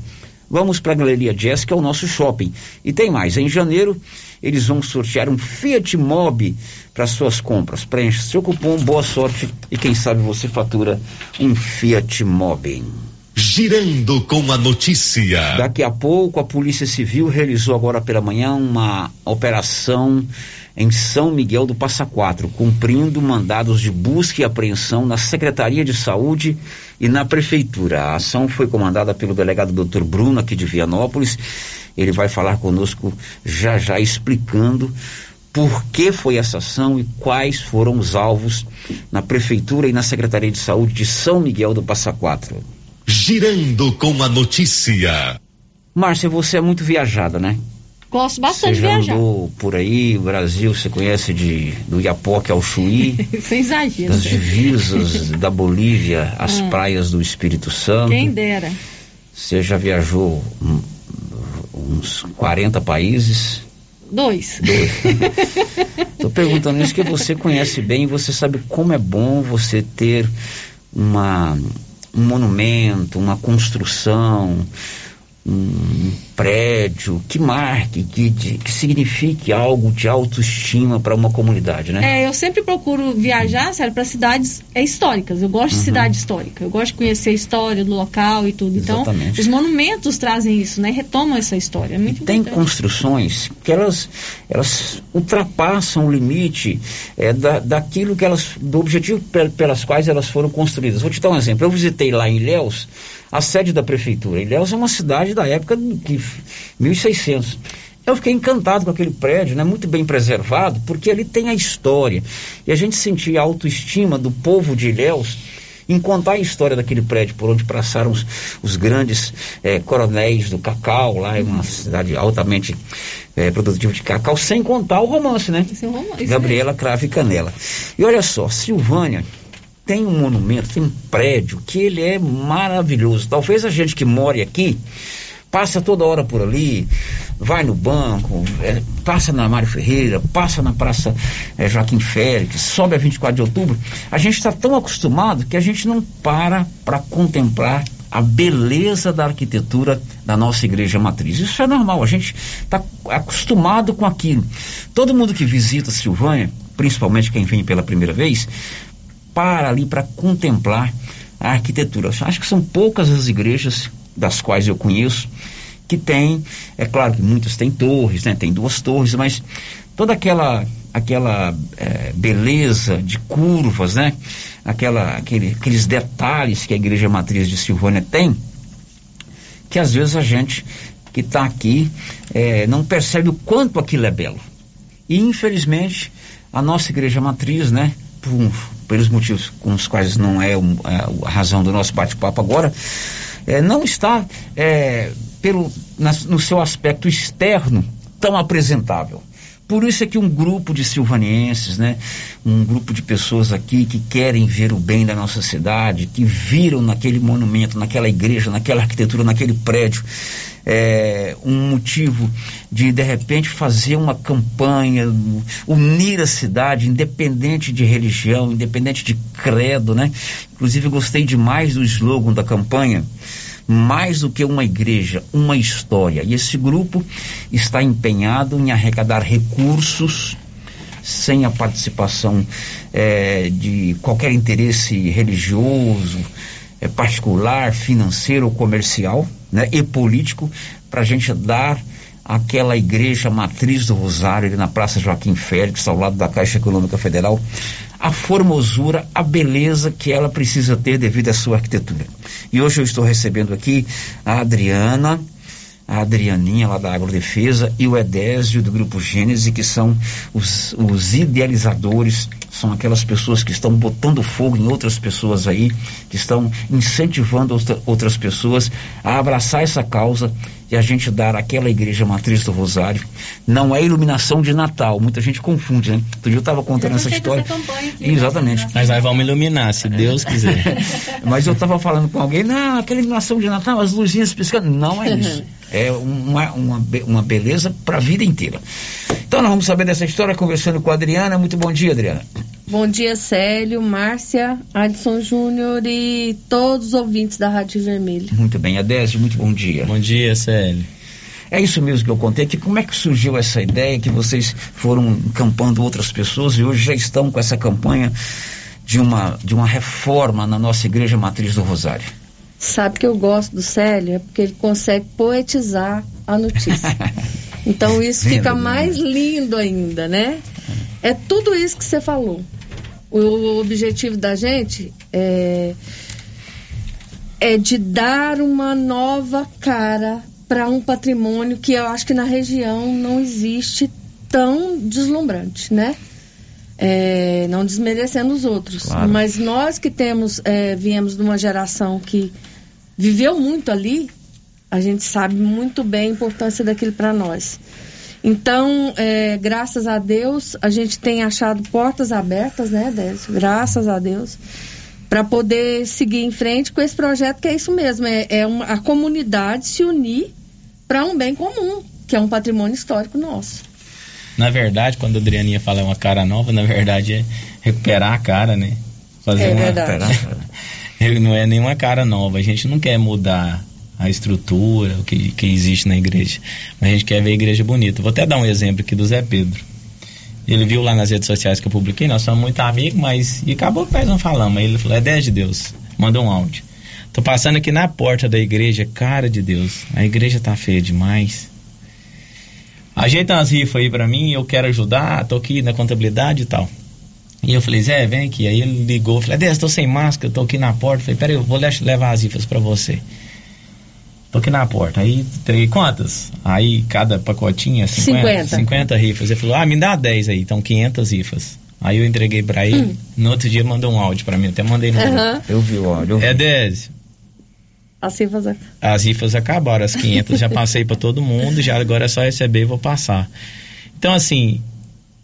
vamos para a Galeria Jazz, que é o nosso shopping. E tem mais, em janeiro eles vão sortear um Fiat Mobi para suas compras. Preencha seu cupom, boa sorte e quem sabe você fatura um Fiat Mobi.
Girando com a notícia.
Daqui a pouco a Polícia Civil realizou agora pela manhã uma operação em São Miguel do Passa Quatro, cumprindo mandados de busca e apreensão na Secretaria de Saúde e na Prefeitura. A ação foi comandada pelo delegado Dr. Bruno, aqui de Vianópolis. Ele vai falar conosco já já explicando por que foi essa ação e quais foram os alvos na Prefeitura e na Secretaria de Saúde de São Miguel do Passa Quatro.
Girando com a notícia.
Márcia, você é muito viajada, né?
Gosto bastante
você
de viajar.
andou por aí, o Brasil, você conhece de, do Iapoque ao Chuí?
Sem exagero.
Das divisas da Bolívia às ah. praias do Espírito Santo.
Quem dera.
Você já viajou um, uns 40 países?
Dois.
Dois. Estou perguntando isso que você conhece bem você sabe como é bom você ter uma, um monumento, uma construção, um prédio que marque, que, que signifique algo de autoestima para uma comunidade, né?
É, eu sempre procuro viajar, sério, para cidades é, históricas. Eu gosto uhum. de cidade histórica. Eu gosto de conhecer a história do local e tudo. Então, Exatamente. os monumentos trazem isso, né? Retomam essa história. É muito
tem construções que elas, elas ultrapassam o limite é, da, daquilo que elas, do objetivo pelas quais elas foram construídas. Vou te dar um exemplo. Eu visitei lá em Ilhéus a sede da prefeitura. Ilhéus é uma cidade da época que 1600. Eu fiquei encantado com aquele prédio, né, muito bem preservado, porque ali tem a história. E a gente sentia a autoestima do povo de Ilhéus em contar a história daquele prédio por onde passaram os, os grandes eh, coronéis do cacau, lá é uma cidade altamente eh, produtiva de cacau, sem contar o romance, né?
Esse é um romance,
Gabriela Crave e Canela. E olha só, Silvânia tem um monumento, tem um prédio que ele é maravilhoso. Talvez a gente que mora aqui passa toda hora por ali, vai no banco, é, passa na Mário Ferreira, passa na Praça é, Joaquim Félix, sobe a 24 de outubro. A gente está tão acostumado que a gente não para para contemplar a beleza da arquitetura da nossa igreja matriz. Isso é normal, a gente está acostumado com aquilo. Todo mundo que visita Silvânia, principalmente quem vem pela primeira vez, para ali para contemplar a arquitetura. Acho que são poucas as igrejas das quais eu conheço que tem, é claro que muitas têm torres, né? Tem duas torres, mas toda aquela aquela é, beleza de curvas, né? Aquela, aquele, aqueles detalhes que a igreja matriz de Silvânia tem, que às vezes a gente que está aqui é, não percebe o quanto aquilo é belo. E infelizmente a nossa igreja matriz, né? Por, pelos motivos com os quais não é, é a razão do nosso bate-papo agora, é, não está é, pelo, na, no seu aspecto externo tão apresentável. Por isso é que um grupo de silvanienses, né, um grupo de pessoas aqui que querem ver o bem da nossa cidade, que viram naquele monumento, naquela igreja, naquela arquitetura, naquele prédio, é, um motivo de de repente fazer uma campanha, unir a cidade, independente de religião, independente de credo, né? Inclusive gostei demais do slogan da campanha mais do que uma igreja, uma história. E esse grupo está empenhado em arrecadar recursos sem a participação é, de qualquer interesse religioso, é, particular, financeiro ou comercial né, e político, para a gente dar aquela igreja matriz do Rosário, ali na Praça Joaquim Félix, ao lado da Caixa Econômica Federal, a formosura, a beleza que ela precisa ter devido à sua arquitetura. E hoje eu estou recebendo aqui a Adriana, a Adrianinha lá da Agrodefesa e o Edésio do Grupo Gênese, que são os, os idealizadores, são aquelas pessoas que estão botando fogo em outras pessoas aí, que estão incentivando outra, outras pessoas a abraçar essa causa e a gente dar aquela igreja matriz do Rosário. Não é iluminação de Natal, muita gente confunde, né? Outro dia eu estava contando essa história. Aqui, Exatamente.
Mas nós vamos iluminar, se Deus quiser.
Mas eu estava falando com alguém, não, aquela iluminação de Natal, as luzinhas piscando. Não é isso. É uma, uma, uma beleza para a vida inteira. Então nós vamos saber dessa história conversando com a Adriana. Muito bom dia, Adriana.
Bom dia, Célio, Márcia, Adson Júnior e todos os ouvintes da Rádio Vermelho.
Muito bem, Adésio, muito bom dia.
Bom dia, Célio.
É isso mesmo que eu contei, que como é que surgiu essa ideia, que vocês foram encampando outras pessoas e hoje já estão com essa campanha de uma, de uma reforma na nossa igreja matriz do Rosário?
Sabe que eu gosto do Célio, é porque ele consegue poetizar a notícia. Então isso fica mais lindo ainda, né? É tudo isso que você falou. O objetivo da gente é, é de dar uma nova cara para um patrimônio que eu acho que na região não existe tão deslumbrante, né? É, não desmerecendo os outros, claro. mas nós que temos é, viemos de uma geração que viveu muito ali, a gente sabe muito bem a importância daquilo para nós. Então, é, graças a Deus, a gente tem achado portas abertas, né, Décio? Graças a Deus, para poder seguir em frente com esse projeto que é isso mesmo, é, é uma, a comunidade se unir para um bem comum, que é um patrimônio histórico nosso.
Na verdade, quando a Adrianinha fala uma cara nova, na verdade é recuperar a cara, né?
Fazer é uma, verdade.
Não é nenhuma cara nova. A gente não quer mudar a estrutura, o que, que existe na igreja. Mas a gente quer ver a igreja bonita. Vou até dar um exemplo aqui do Zé Pedro. Ele viu lá nas redes sociais que eu publiquei, nós somos muito amigos, mas. E acabou que nós não falamos. Ele falou: é 10 de Deus. Mandou um áudio. Tô passando aqui na porta da igreja, cara de Deus. A igreja tá feia demais. Ajeita umas rifas aí pra mim, eu quero ajudar, tô aqui na contabilidade e tal. E eu falei, Zé, vem aqui. Aí ele ligou, falei, Deus, tô sem máscara, tô aqui na porta. Falei, peraí, eu vou levar as rifas pra você. Tô aqui na porta. Aí entreguei quantas? Aí cada pacotinha, 50,
50.
50 rifas. Ele falou, ah, me dá 10 aí, então 500 rifas. Aí eu entreguei pra ele.
Hum.
No outro dia mandou um áudio pra mim, até mandei no
Aham.
grupo.
Eu vi o áudio.
É 10.
Assim fazer.
As rifas acabaram, as 500 já passei pra todo mundo, já agora é só receber e vou passar. Então, assim,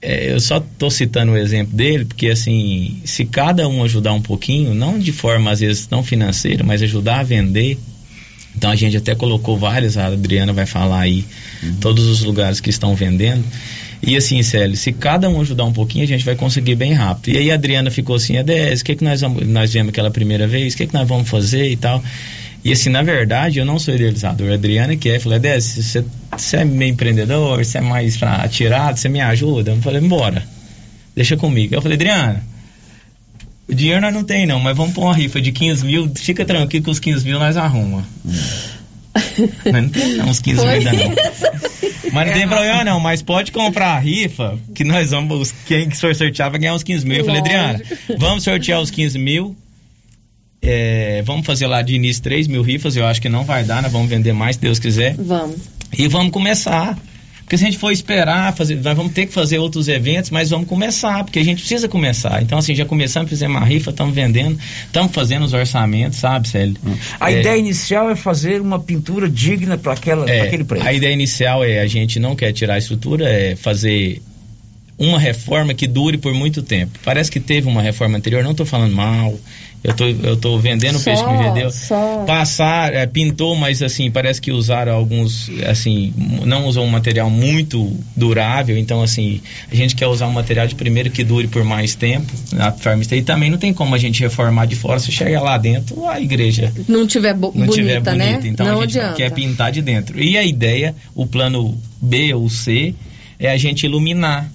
é, eu só tô citando o exemplo dele, porque, assim, se cada um ajudar um pouquinho, não de forma, às vezes, não financeira, mas ajudar a vender. Então, a gente até colocou vários, a Adriana vai falar aí, todos os lugares que estão vendendo. E assim, Célio, se cada um ajudar um pouquinho, a gente vai conseguir bem rápido. E aí a Adriana ficou assim, Edés, o que, que nós, vamos, nós viemos aquela primeira vez? O que, que nós vamos fazer e tal? E assim, na verdade, eu não sou idealizador. A Adriana que é, falou, você, você é meio empreendedor, você é mais pra- atirado, você me ajuda? Eu falei, bora, deixa comigo. Eu falei, Adriana, o dinheiro nós não tem não, mas vamos pôr uma rifa de 15 mil, fica tranquilo que os 15 mil nós arruma. Mas não tem não, uns 15 mil ainda não. Mas não tem problema não, mas pode comprar a rifa, que nós vamos, quem que for sortear vai ganhar uns 15 mil. Eu falei, Adriana, vamos sortear os 15 mil, é, vamos fazer lá de início 3 mil rifas, eu acho que não vai dar, nós vamos vender mais, se Deus quiser.
Vamos.
E vamos começar. Porque se a gente for esperar, fazer, nós vamos ter que fazer outros eventos, mas vamos começar, porque a gente precisa começar. Então, assim, já começamos, fizemos uma rifa, estamos vendendo, estamos fazendo os orçamentos, sabe, Célio?
A
É,
ideia inicial é fazer uma pintura digna para
é,
aquele preço.
A ideia inicial é a gente não quer tirar a estrutura, é fazer uma reforma que dure por muito tempo. Parece que teve uma reforma anterior, não estou falando mal. Eu tô, eu tô vendendo o peixe que me vendeu.
Só.
Passar, é, pintou, mas assim, parece que usaram alguns, assim, não usou um material muito durável, então assim, a gente quer usar um material de primeiro que dure por mais tempo na forma E também não tem como a gente reformar de fora, se chega lá dentro, a igreja
Não tiver bo-
não
bonita,
tiver bonita.
né?
Então
não
a gente
adianta.
quer pintar de dentro. E a ideia, o plano B ou C, é a gente iluminar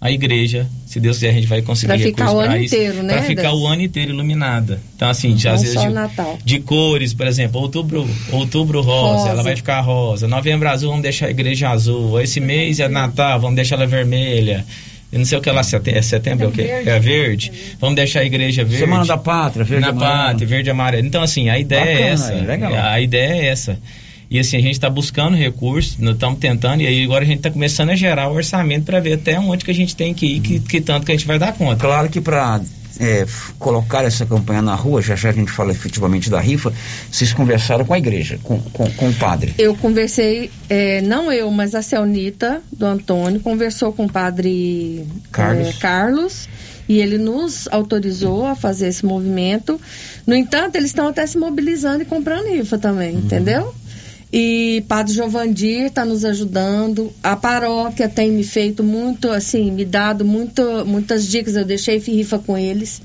a igreja. Se Deus quiser, a gente vai conseguir
Pra ficar o
pra
ano
isso,
inteiro, né,
Pra ficar o ano inteiro iluminada. Então, assim, já, às vezes
só
de,
Natal.
de cores, por exemplo, outubro, outubro rosa,
Rosa.
ela vai ficar rosa. Novembro azul, vamos deixar a igreja azul. Esse mês é Natal, vamos deixar ela vermelha. Eu não sei o que é lá, sete- é setembro, é o quê? É verde. Vamos deixar a igreja verde.
Semana da Pátria, verde
Na
e amarelo.
pátria, verde e amarelo. Então, assim, a ideia é
Bacana,
essa.
aí, legal.
A ideia é essa. E assim, a gente está buscando recursos, nós estamos tentando, e aí agora a gente está começando a gerar o orçamento para ver até onde que a gente tem que ir, que, que tanto que a gente vai dar conta.
Claro que para colocar essa campanha na rua, já já a gente fala efetivamente da rifa, vocês conversaram com a igreja, com, com, com o padre.
Eu conversei, é, não eu, mas a Celnita do Antônio conversou com o padre
Carlos.
é, Carlos e ele nos autorizou a fazer esse movimento. No entanto, eles estão até se mobilizando e comprando rifa também, entendeu? E Padre Giovandir está nos ajudando. A paróquia tem me feito muito, assim, me dado muito, muitas dicas. Eu deixei rifa com eles.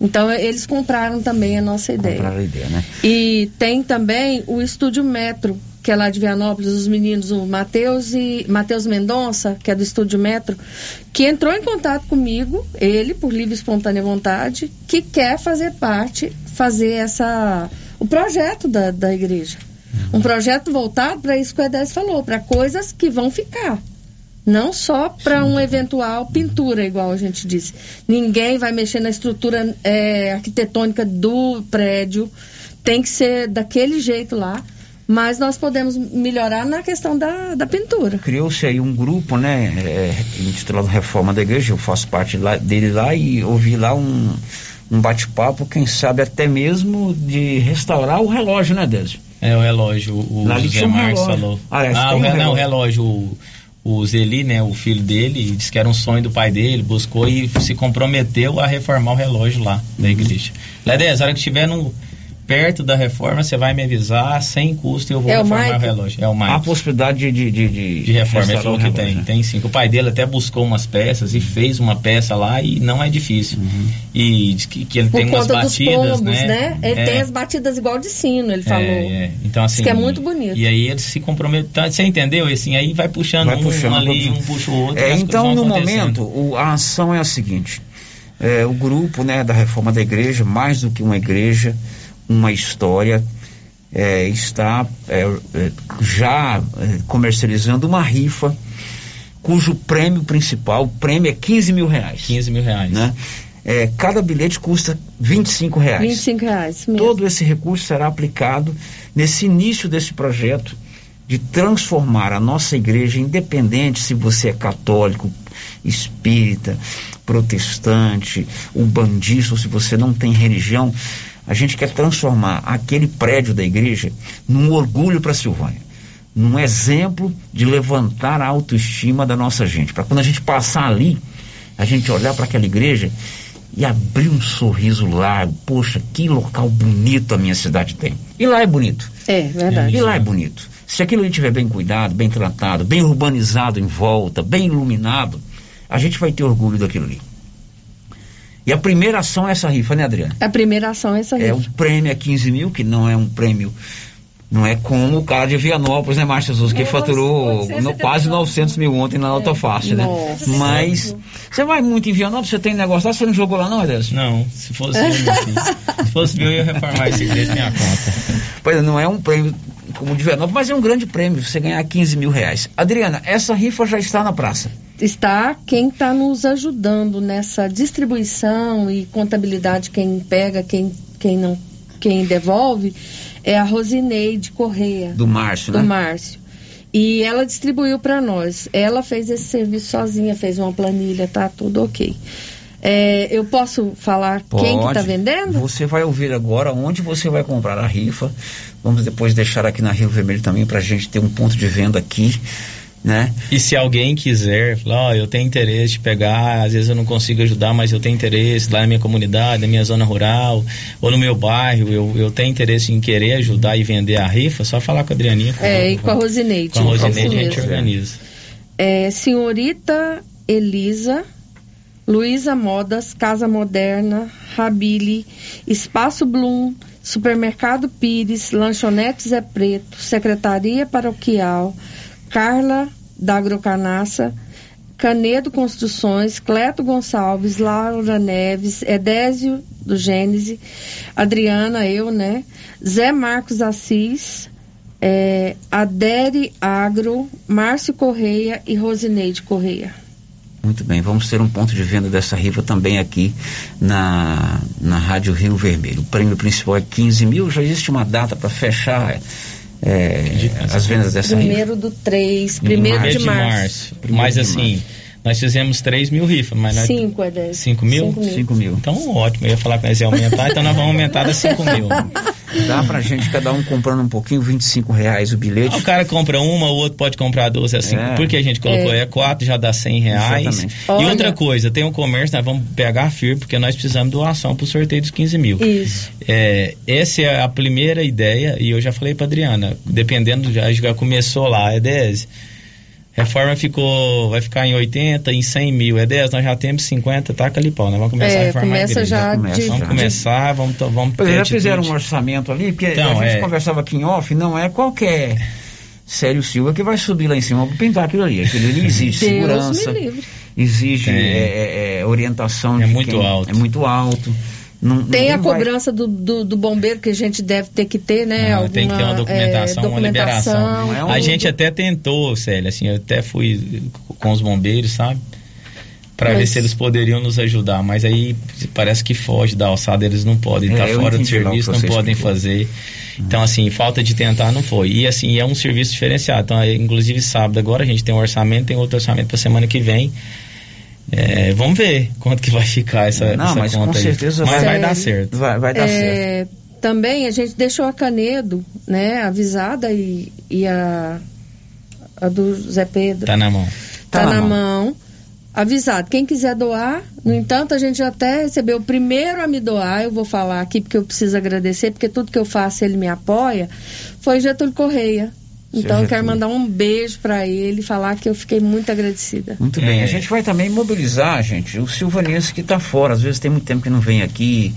Então, eles compraram também a nossa ideia.
Compraram a ideia, né?
E tem também o Estúdio Metro, que é lá de Vianópolis, os meninos, o Matheus e Matheus Mendonça, que é do Estúdio Metro, que entrou em contato comigo, ele, por livre e espontânea vontade, que quer fazer parte, fazer essa o projeto da, da igreja. Um projeto voltado para isso que o Edés falou, para coisas que vão ficar. Não só para um eventual pintura, igual a gente disse. Ninguém vai mexer na estrutura é, arquitetônica do prédio. Tem que ser daquele jeito lá. Mas nós podemos melhorar na questão da, da pintura.
Criou-se aí um grupo, né, é, intitulado Reforma da Igreja, eu faço parte lá, dele lá e ouvi lá um, um bate-papo, quem sabe até mesmo de restaurar o relógio, né, Désio?
É o relógio, o
Lá
José
um
Marques
relógio.
falou. Ah,
tem
o,
um
re- não, o
relógio.
relógio, o, o Zeli, né, o filho dele, disse que era um sonho do pai dele, buscou e se comprometeu a reformar o relógio lá da igreja. Ledez, a hora que estiver no, perto da reforma, você vai me avisar, sem custo eu vou
É o
reformar o,
Mike?
relógio. É o Mike.
Há possibilidade de, de, de, de,
de reforma, ele
restaurar
falou
o
que
relógio,
tem,
né?
tem sim. O pai dele até buscou umas peças e fez uma peça lá e não é difícil. E diz que, que ele
Por
tem umas batidas,
pombos,
né?
né? Ele
É.
tem as batidas igual de sino, ele falou.
É, é. Então, assim,
Diz que é muito bonito.
E aí ele se comprometeu. Tá, Você entendeu? E assim, aí vai puxando,
Vai
um,
puxando,
ali, um puxa o outro. e
É, então, no momento, o- a ação é a seguinte: é, o grupo né, da reforma da igreja, mais do que uma igreja, uma história, é, está é, é, já é, comercializando uma rifa cujo prêmio principal, o prêmio é 15 mil reais.
15 mil reais.
Né? É, cada bilhete custa 25 reais.
25 reais. Mesmo.
Todo esse recurso será aplicado nesse início desse projeto de transformar a nossa igreja, independente se você é católico, espírita, protestante, umbandista, ou se você não tem religião, a gente quer transformar aquele prédio da igreja num orgulho para Silvânia, num exemplo de levantar a autoestima da nossa gente, para quando a gente passar ali, a gente olhar para aquela igreja e abrir um sorriso largo. Poxa, que local bonito a minha cidade tem. E lá é bonito.
É, verdade.
E lá é bonito. Se aquilo ali estiver bem cuidado, bem tratado, bem urbanizado em volta, bem iluminado, a gente vai ter orgulho daquilo ali. E a primeira ação é essa rifa, né, Adriana?
A primeira ação é essa rifa.
É o prêmio a 15 mil, que não é um prêmio. Não é como o cara de Vianópolis, né, Márcia Jesus, que
É,
faturou no, quase
razão.
900 mil ontem na Nota Fácil, né?
Nossa.
Mas você vai muito em Vianópolis, você tem negócio lá, você não jogou lá não, Adelson?
Não, se fosse eu. Se fosse eu, eu ia reformar esse igreja minha conta.
Pois é, não é um prêmio como de Vianópolis, mas é um grande prêmio, você ganhar 15 mil reais. Adriana, essa rifa já está na praça.
está quem está nos ajudando nessa distribuição e contabilidade, quem pega, quem, quem não, quem devolve, é a Rosineide Correia.
Do Márcio,
do
né?
Márcio. E ela distribuiu para nós. Ela fez esse serviço sozinha, fez uma planilha, tá tudo ok. É, eu posso falar quem que está
Pode.
vendendo?
Você vai ouvir agora onde você vai comprar a rifa. Vamos depois deixar aqui na Rio Vermelho também para a gente ter um ponto de venda aqui, né?
E se alguém quiser, falar, ó, eu tenho interesse de pegar, às vezes eu não consigo ajudar, mas eu tenho interesse lá na minha comunidade, na minha zona rural, ou no meu bairro, eu, eu tenho interesse em querer ajudar e vender a rifa, só falar com a Adrianinha.
É, e com a Rosineide.
Com a Rosineide
Isso
a gente organiza.
É, senhorita Elisa, Luísa Modas, Casa Moderna, Rabili, Espaço Bloom, Supermercado Pires, Lanchonete Zé Preto, Secretaria Paroquial, Carla da Agrocanaça, Canedo Construções, Cleto Gonçalves, Laura Neves, Edésio do Gênese, Adriana, eu, né? Zé Marcos Assis, é, Adere Agro, Márcio Correia e Rosineide Correia.
Muito bem, vamos ter um ponto de venda dessa rifa também aqui na, na Rádio Rio Vermelho. O prêmio principal é 15 mil, já existe uma data para fechar é, as vendas dessa rifa?
Primeiro do 3, primeiro de março.
Mas assim, nós fizemos 3 mil rifas, mas nós...
5 é 10.
5 mil?
Cinco mil.
5 mil.
Então ótimo, eu ia falar que nós ia aumentar, então nós vamos aumentar a 5 mil.
Dá pra gente, cada um comprando um pouquinho, 25 reais o bilhete.
O cara compra uma, o outro pode comprar duas, assim.
É.
Porque a gente colocou
É.
é quatro, já dá 100 reais.
Exatamente.
E
Olha-
outra coisa, tem um comércio, nós vamos pegar firme, porque nós precisamos de doação pro sorteio dos 15 mil.
Isso.
É, essa é a primeira ideia, e eu já falei pra Adriana, dependendo, já, já começou lá, é 10. Reforma ficou, vai ficar em 80, em 100 mil, é 10, nós já temos 50, taca ali pau, nós vamos começar
É,
a reformar
começa
a igreja.
já
Começa
de-
Vamos
já.
começar, vamos, to- vamos
é,
ter
já fizeram um orçamento ali, porque
Então,
a gente
é.
conversava aqui em off, não é qualquer Sério Silva que vai subir lá em cima para pintar aquilo ali. Aquilo ali exige segurança, exige é, é, é, orientação.
É
de
muito
quem-
alto.
É muito alto. Não-
Tem a
ninguém vai-
cobrança do, do, do bombeiro que a gente deve ter que ter, né?
Ah,
Alguma,
tem que ter uma documentação,
é,
uma liberação.
documentação,
é um-
A gente até tentou, Célia, assim, eu até fui com os bombeiros, sabe? Pra ver
Mas-
se eles poderiam nos ajudar, mas aí parece que foge da alçada, eles não podem,
É,
tá fora do serviço, não podem
explicou.
fazer. Então, assim, falta de tentar não foi. E assim, é um serviço diferenciado. Então, é, inclusive sábado agora a gente tem um orçamento, tem outro orçamento pra semana que vem. É, vamos ver quanto que vai ficar essa,
Não,
essa
mas
conta
com
aí.
certeza
mas
vai-
vai dar certo.
Vai, vai dar certo.
É, também a gente deixou a Canedo, né, avisada e, e a, a do Zé Pedro
Tá na mão.
tá, na mão. Avisado. Quem quiser doar, no entanto, a gente já até recebeu o primeiro a me doar, eu vou falar aqui porque eu preciso agradecer, porque tudo que eu faço ele me apoia, foi Getúlio Correia. Então eu quero mandar um beijo para ele e falar que eu fiquei muito agradecida.
Muito bem.
É.
A gente vai também mobilizar, gente, o silvanense que está fora. Às vezes tem muito tempo que não vem aqui,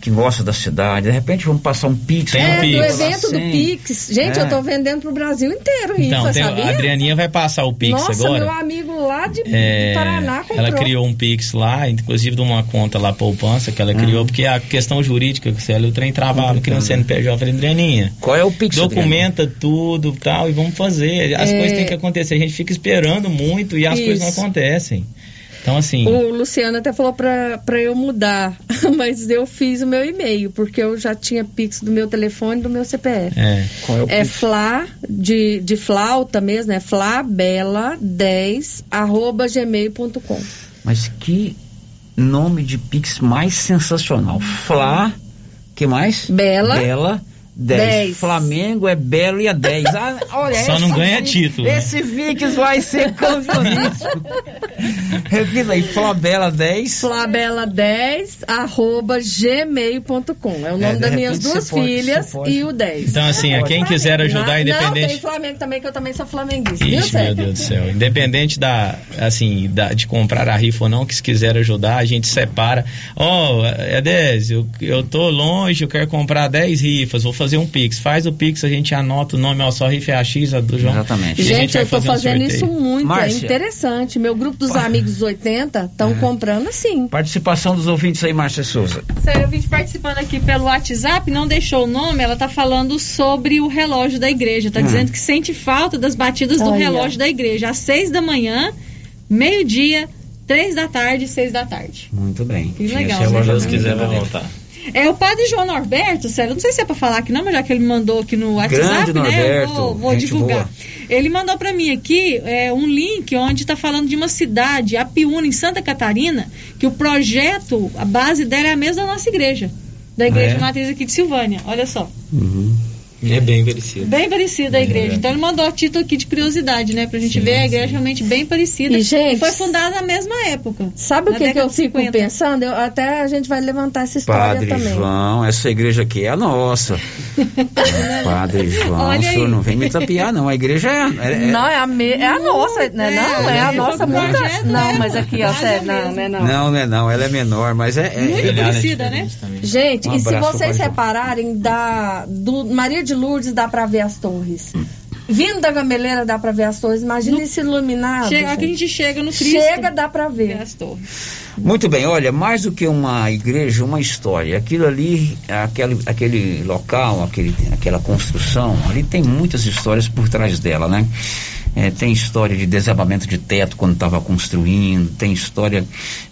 que gosta da cidade. De repente vamos passar um pix.
Tem um
É, do
Pix.
evento do. Pix. Gente,
É.
eu tô vendendo pro Brasil inteiro
Então, tem,
sabia?
a Adrianinha vai passar o Pix
Nossa,
agora.
meu amigo lá de, de
É,
Paraná comprou.
ela criou um Pix lá, inclusive de uma conta lá, poupança, que ela criou, porque a questão jurídica, que se ela o trem travava, que no CNPJ, eu falei, Adrianinha,
Qual é o pix?
Documenta tudo tal e vamos fazer. As
É.
coisas têm que acontecer. A gente fica esperando muito e as
Isso.
coisas não acontecem. Então, assim.
O Luciano até falou pra, pra eu mudar, mas eu fiz o meu e-mail, porque eu já tinha Pix do meu telefone e do meu CPF.
É.
Qual é o
É
Pix?
Fla, de, de flauta mesmo, é flabela10, arroba gmail.com.
Mas que nome de Pix mais sensacional. Flá, que mais?
Bela.
Bela. 10.
10.
Flamengo é belo e é 10. Ah, olha,
Só não ganha título, né?
Esse Vix vai ser campeonístico. Repita aí, Flabela 10.
Flabela10, arroba gmail.com. É o nome
É,
das minhas duas
pode-
filhas e o 10.
Então, assim, a quem quiser ajudar,
Não,
independente.
tem Flamengo também, que eu também sou flamenguista. viu,
Ixi, meu
Sérgio?
Deus do céu. Independente da, assim, da, de comprar a rifa ou não, que se quiser ajudar, a gente separa. Ó, é 10, eu, eu tô longe, eu quero comprar 10 rifas, vou fazer um Pix. Faz o Pix, a gente anota o nome, ó, só rifa é a X, a do João.
Exatamente.
A
Gente,
vai
eu tô
fazer um
fazendo
sorteio.
isso muito,
Márcia.
é interessante. Meu grupo dos amigos dos 80 estão comprando assim.
Participação dos ouvintes aí, Márcia Souza.
Sério, eu vim participando aqui pelo WhatsApp, não deixou o nome, ela tá falando sobre o relógio da igreja. Tá
Hum.
dizendo que sente falta das batidas do
Olha.
relógio da igreja. Às seis da manhã, meio-dia, três da tarde e seis da tarde.
Muito bem.
Que legal, né?
Se Deus quiser, vai voltar.
É o padre João Norberto, sério, não sei se é pra falar aqui não, mas já que ele mandou aqui no WhatsApp,
Grande
né? Eu vou, vou divulgar.
boa.
Ele mandou pra mim aqui é, um link onde tá falando de uma cidade, Apiúna, em Santa Catarina, que o projeto, a base dela é a mesma da nossa igreja. Da igreja
Ah, é?
matriz aqui de Silvânia, olha só.
É bem parecido.
Bem parecida a igreja.
É.
Então ele mandou a título aqui de curiosidade, né? Pra gente ver a igreja realmente bem parecida.
E, gente,
foi fundada na mesma época.
Sabe o que, que eu fico
50.
pensando? Eu- até a gente vai levantar essa história
Padre
também.
João, essa igreja aqui é a nossa. Padre João,
Olha
o senhor
aí.
não vem me tapiar, não. A igreja é. é- é-
Não, é a, me- é a nossa, né? Não, é a nossa muita. Não, mas aqui, ó, sério, não, não é não.
Não, não é não, ela é menor, mas é. é
Muito
é-
parecida, né?
Gente,
Um
e se vocês
Padre
repararem, da, do Maria de Lourdes dá pra ver as torres. Vindo da Gameleira dá pra ver as torres. Imagina esse iluminado.
Chega, aqui a gente chega no Cristo.
Chega, dá pra ver.
As torres.
Muito bem, olha, mais do que uma igreja, uma história. Aquilo ali, aquele, aquele local, aquele, aquela construção, ali tem muitas histórias por trás dela, né? É, tem história de desabamento de teto quando estava construindo, tem história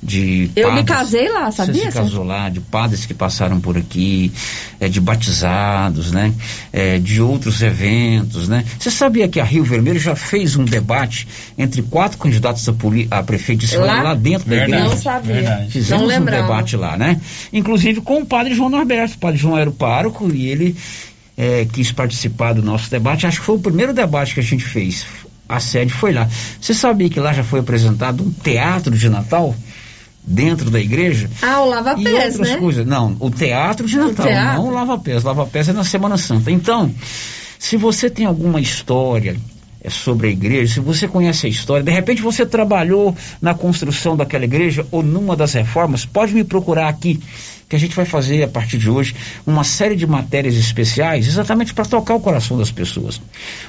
de.
Eu me
padres-
casei lá,
Você
sabia?
se casou lá, de padres que passaram por aqui, é, de batizados, né? É, de outros eventos, né? Você sabia que a Rio Vermelho já fez um debate entre quatro candidatos a, poli- a prefeito de
Lá?
lá dentro da
Verdade.
igreja?
Não sabia.
Verdade.
Fizemos
Não
um debate lá, né? Inclusive com o padre João Norberto. O padre João era o pároco e ele eh, quis participar do nosso debate. Acho que foi o primeiro debate que a gente fez. A sede foi lá. Você sabia que lá já foi apresentado um teatro de Natal dentro da igreja?
Ah, o Lava
e
Pés,
outras
né?
coisas. Não, o teatro de Natal,
teatro?
não o Lava Pés. Lava Pés é na Semana Santa. Então, se você tem alguma história é, sobre a igreja, se você conhece a história, de repente você trabalhou na construção daquela igreja ou numa das reformas, pode me procurar aqui, que a gente vai fazer a partir de hoje uma série de matérias especiais exatamente para tocar o coração das pessoas.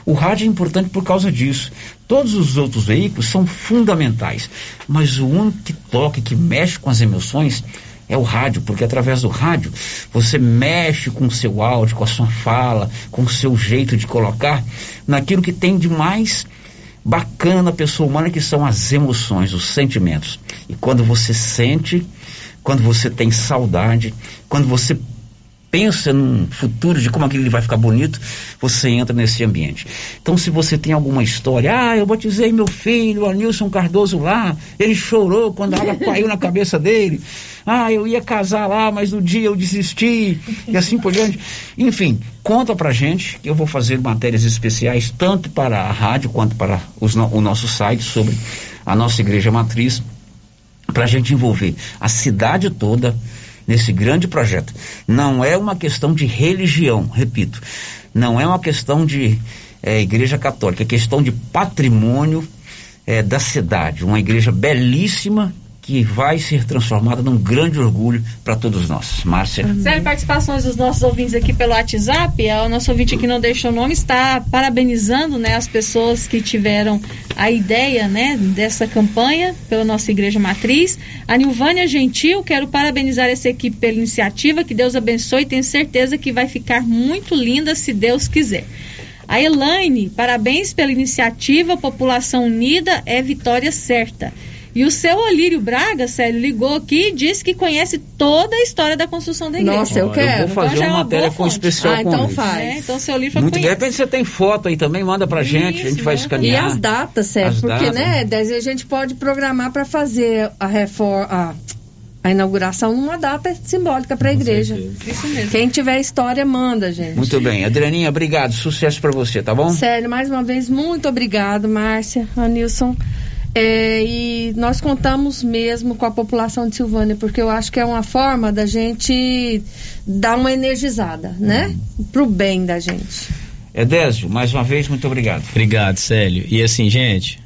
O rádio é importante por causa disso. Todos os outros veículos são fundamentais, mas o único que toca, que mexe com as emoções, é o rádio, porque através do rádio você mexe com o seu áudio, com a sua fala, com o seu jeito de colocar naquilo que tem de mais bacana na pessoa humana, que são as emoções, os sentimentos. E quando você sente, quando você tem saudade, quando você pensa num futuro de como aquilo vai ficar bonito, você entra nesse ambiente. Então, se você tem alguma história, ah, eu batizei meu filho, Anilson Cardoso lá, ele chorou quando a água caiu na cabeça dele, ah, eu ia casar lá, mas no dia eu desisti, e assim por diante. Enfim, conta pra gente, que eu vou fazer matérias especiais, tanto para a rádio quanto para os o nosso site sobre a nossa igreja matriz, para a gente envolver a cidade toda nesse grande projeto. Não é uma questão de religião, repito, não é uma questão de eh, igreja católica, é questão de patrimônio eh, da cidade. Uma igreja belíssima que vai ser transformada num grande orgulho para todos nós. Márcia.
Sério, participações dos nossos ouvintes aqui pelo WhatsApp. É, O nosso ouvinte aqui não deixou o nome, está parabenizando né, as pessoas que tiveram a ideia né, dessa campanha pela nossa igreja matriz. A Nilvânia Gentil, quero parabenizar essa equipe pela iniciativa. Que Deus abençoe. Tenho certeza que vai ficar muito linda se Deus quiser. A Elaine, parabéns pela iniciativa. População unida é vitória certa. E o seu Olírio Braga, Célio, ligou aqui e disse que conhece toda a história da construção da igreja.
Nossa, eu quero.
Eu vou fazer
Então é
uma matéria com
fonte.
especial
Ah,
com
então
ele.
faz.
É, então o seu Olírio
Muito de repente você tem foto aí também, manda pra gente, a gente vai
Isso,
E
escanear.
as datas, Sérgio,
As
porque,
datas.
né, a gente pode programar para fazer a reforma, a, a inauguração numa data simbólica para a igreja.
Isso mesmo.
Quem tiver história, manda, gente.
Muito bem. Adrianinha, obrigado. Sucesso pra você, tá bom?
Sério, mais uma vez, muito obrigado, Márcia, Anilson. É, e nós contamos mesmo com a população de Silvânia, porque eu acho que é uma forma da gente dar uma energizada, né? Pro bem da gente.
Edésio, mais uma vez, muito obrigado.
Obrigado, Célio. E assim, gente,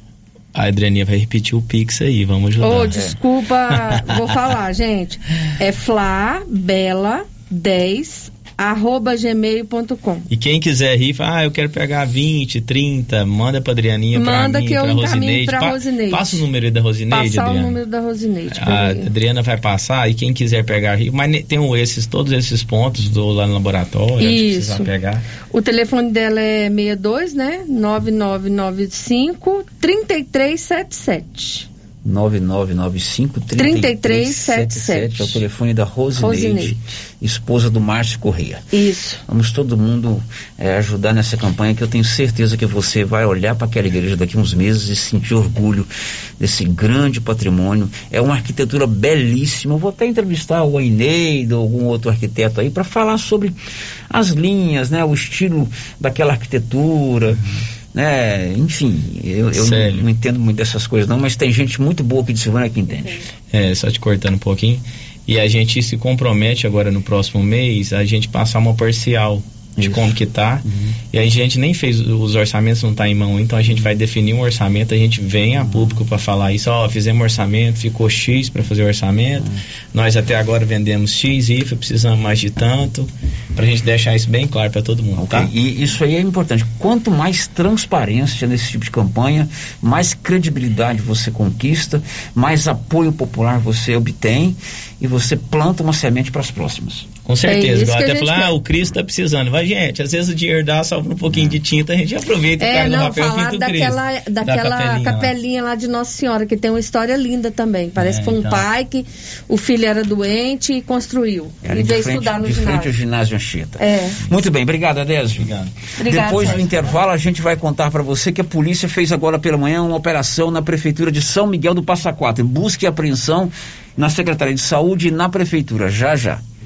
a Adrianinha vai repetir o Pix aí, vamos ajudar.
Ô, desculpa, vou falar, gente. É flabela10 arroba gmail.com.
E quem quiser rir, fala, ah, eu quero pegar 20, 30, manda pra Adrianinha, pra
Manda
mim,
que eu
pra Rosineide.
pra
Pa-
Rosineide.
Passa o número aí da Rosineide,
Passar o
Adriana.
número da Rosineide. pra
A. Adriana vai passar e quem quiser pegar rir, mas tem um, esses, todos esses pontos do, lá no laboratório,
Isso.
pegar.
O telefone dela é 62, né? 9995 3377.
9995 3377 é o telefone da Rosineide,
Rosineide.
esposa do Márcio Correia.
Isso.
Vamos todo mundo eh, ajudar nessa campanha que eu tenho certeza que você vai olhar para aquela igreja daqui a uns meses e sentir orgulho desse grande patrimônio. É uma arquitetura belíssima. Eu vou até entrevistar o Ainedo ou algum outro arquiteto aí para falar sobre as linhas, né, o estilo daquela arquitetura. Né? Enfim, eu, eu não, não entendo muito dessas coisas não, mas tem gente muito boa aqui de Silvânia que entende.
É, só te cortando um pouquinho. E a gente se compromete agora no próximo mês a gente passar uma parcial de como que tá. E a gente nem fez os orçamentos, não tá em mão, então a gente vai definir um orçamento, a gente vem a público para falar isso, ó, fizemos orçamento, ficou X para fazer o orçamento. Nós até agora vendemos X, IFA, precisamos mais de tanto, pra gente deixar isso bem claro para todo mundo, tá?
E isso aí é importante. Quanto mais transparência nesse tipo de campanha, mais credibilidade você conquista, mais apoio popular você obtém e você planta uma semente para as próximas.
Com certeza,
a
até falar, ah, o Cristo tá precisando. Vai, gente, às vezes o dinheiro dá, sobra um pouquinho de tinta, a gente aproveita e
É,
pega no
não,
papel
falar
pinta o
daquela,
Cristo.
daquela
Da capelinha
capelinha,
lá.
lá. de Nossa Senhora, que tem uma história linda também. Parece
É,
que foi um
então.
pai que o filho era doente e construiu.
Era
e veio
frente,
estudar no
de frente ao
ginásio.
ginásio Anchieta.
É.
Muito bem, obrigado, Adésio.
Obrigado.
Obrigado,
Depois do intervalo, a gente vai contar para você que a polícia fez agora pela manhã uma operação na Prefeitura de São Miguel do Passa Quatro, em busca e apreensão na Secretaria de Saúde e na Prefeitura. Já, já.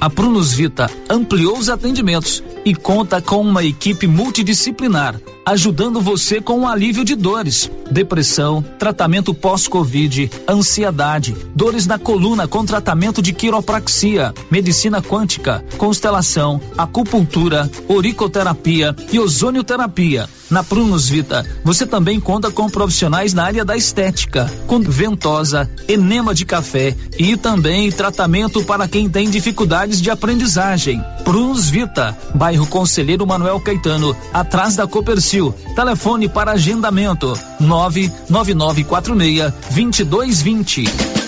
A Prunus Vita ampliou os atendimentos e conta com uma equipe multidisciplinar, ajudando você com o alívio de dores, depressão, tratamento pós-Covid, ansiedade, dores na coluna com tratamento de quiropraxia, medicina quântica, constelação, acupuntura, oricoterapia e ozonioterapia. Na Prunus Vita, você também conta com profissionais na área da estética, com ventosa, enema de café e também tratamento para quem tem de aprendizagem. Prunus Vita, bairro Conselheiro Manuel Caetano, atrás da Copercil. Telefone para agendamento: 99946 2220.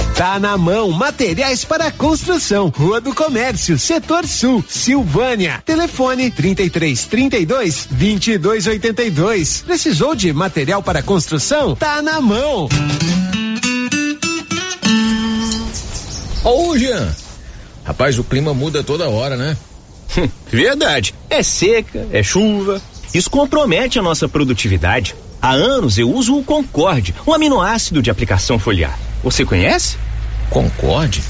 Tá na mão, materiais para construção, Rua do Comércio, Setor Sul, Silvânia. Telefone 33 32 22 82. Precisou de material para construção? Tá na mão.
Ô, Jean. Rapaz, o clima muda toda hora, né?
Verdade. É seca, é chuva. Isso compromete a nossa produtividade. Há anos eu uso o Concorde, um aminoácido de aplicação foliar. Você conhece?
Concorde?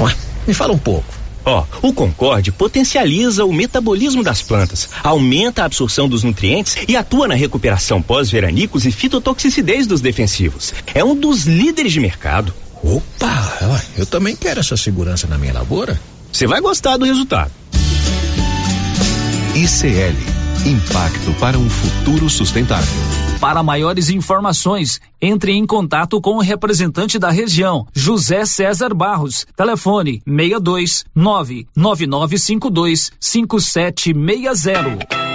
Ué, me fala um pouco.
Ó, o Concorde potencializa o metabolismo das plantas, aumenta a absorção dos nutrientes e atua na recuperação pós-veranicos e fitotoxicidez dos defensivos. É um dos líderes de mercado.
Opa, eu também quero essa segurança na minha lavoura.
Você vai gostar do resultado.
ICL Impacto para um futuro sustentável.
Para maiores informações, entre em contato com o representante da região, José César Barros. Telefone 62 99952 5760.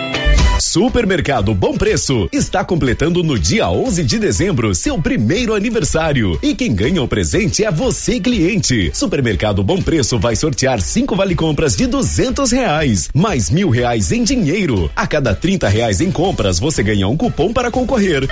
Supermercado Bom Preço está completando no dia 11 de dezembro seu primeiro aniversário e quem ganha o presente é você cliente. Supermercado Bom Preço vai sortear cinco vale compras de duzentos reais, mais mil reais em dinheiro. A cada trinta reais em compras você ganha um cupom para concorrer.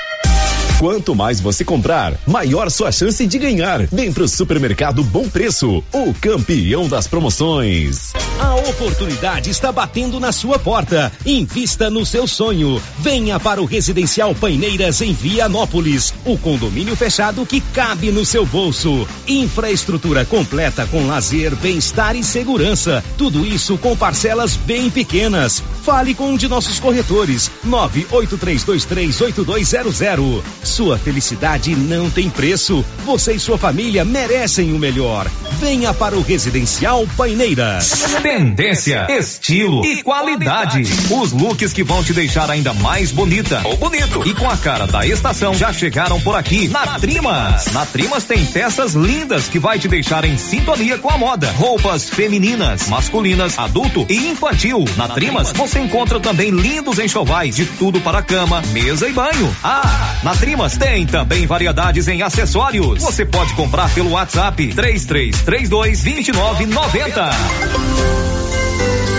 Quanto mais você comprar, maior sua chance de ganhar. Vem pro Supermercado Bom Preço, o campeão das promoções. A oportunidade está batendo na sua porta. Invista no seu sonho. Venha para o Residencial Paineiras em Vianópolis, o condomínio fechado que cabe no seu bolso. Infraestrutura completa com lazer, bem-estar e segurança. Tudo isso com parcelas bem pequenas. Fale com um de nossos corretores. 983238200. Sua felicidade não tem preço. Você e sua família merecem o melhor. Venha para o Residencial Paineiras. Tendência, estilo e qualidade. Os looks que vão te deixar ainda mais bonita ou bonito e com a cara da estação já chegaram por aqui na Trimas. Na Trimas tem peças lindas que vai te deixar em sintonia com a moda. Roupas femininas, masculinas, adulto e infantil. Na Trimas você encontra também lindos enxovais de tudo para cama, mesa e banho. Ah, na Trimas tem também variedades em acessórios. Você pode comprar pelo WhatsApp 3332 2990.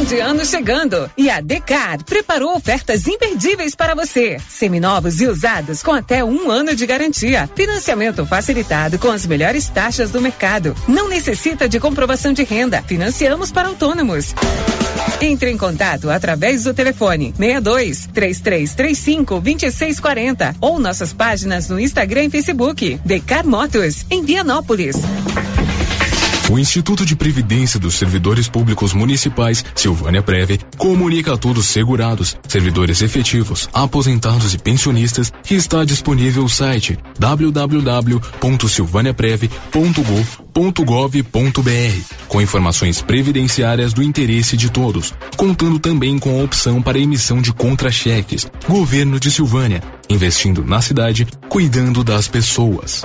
Fim de ano chegando e a Decar preparou ofertas imperdíveis para você. Seminovos e usados com até um ano de garantia. Financiamento facilitado com as melhores taxas do mercado. Não necessita de comprovação de renda. Financiamos para autônomos. Entre em contato através do telefone 62 3335 2640 ou nossas páginas no Instagram e Facebook. Decar Motos, em Vianópolis.
O Instituto de Previdência dos Servidores Públicos Municipais, Silvânia Preve, comunica a todos segurados, servidores efetivos, aposentados e pensionistas que está disponível o site www.silvaniapreve.gov.br com informações previdenciárias do interesse de todos, contando também com a opção para emissão de contra-cheques. Governo de Silvânia, investindo na cidade, cuidando das pessoas.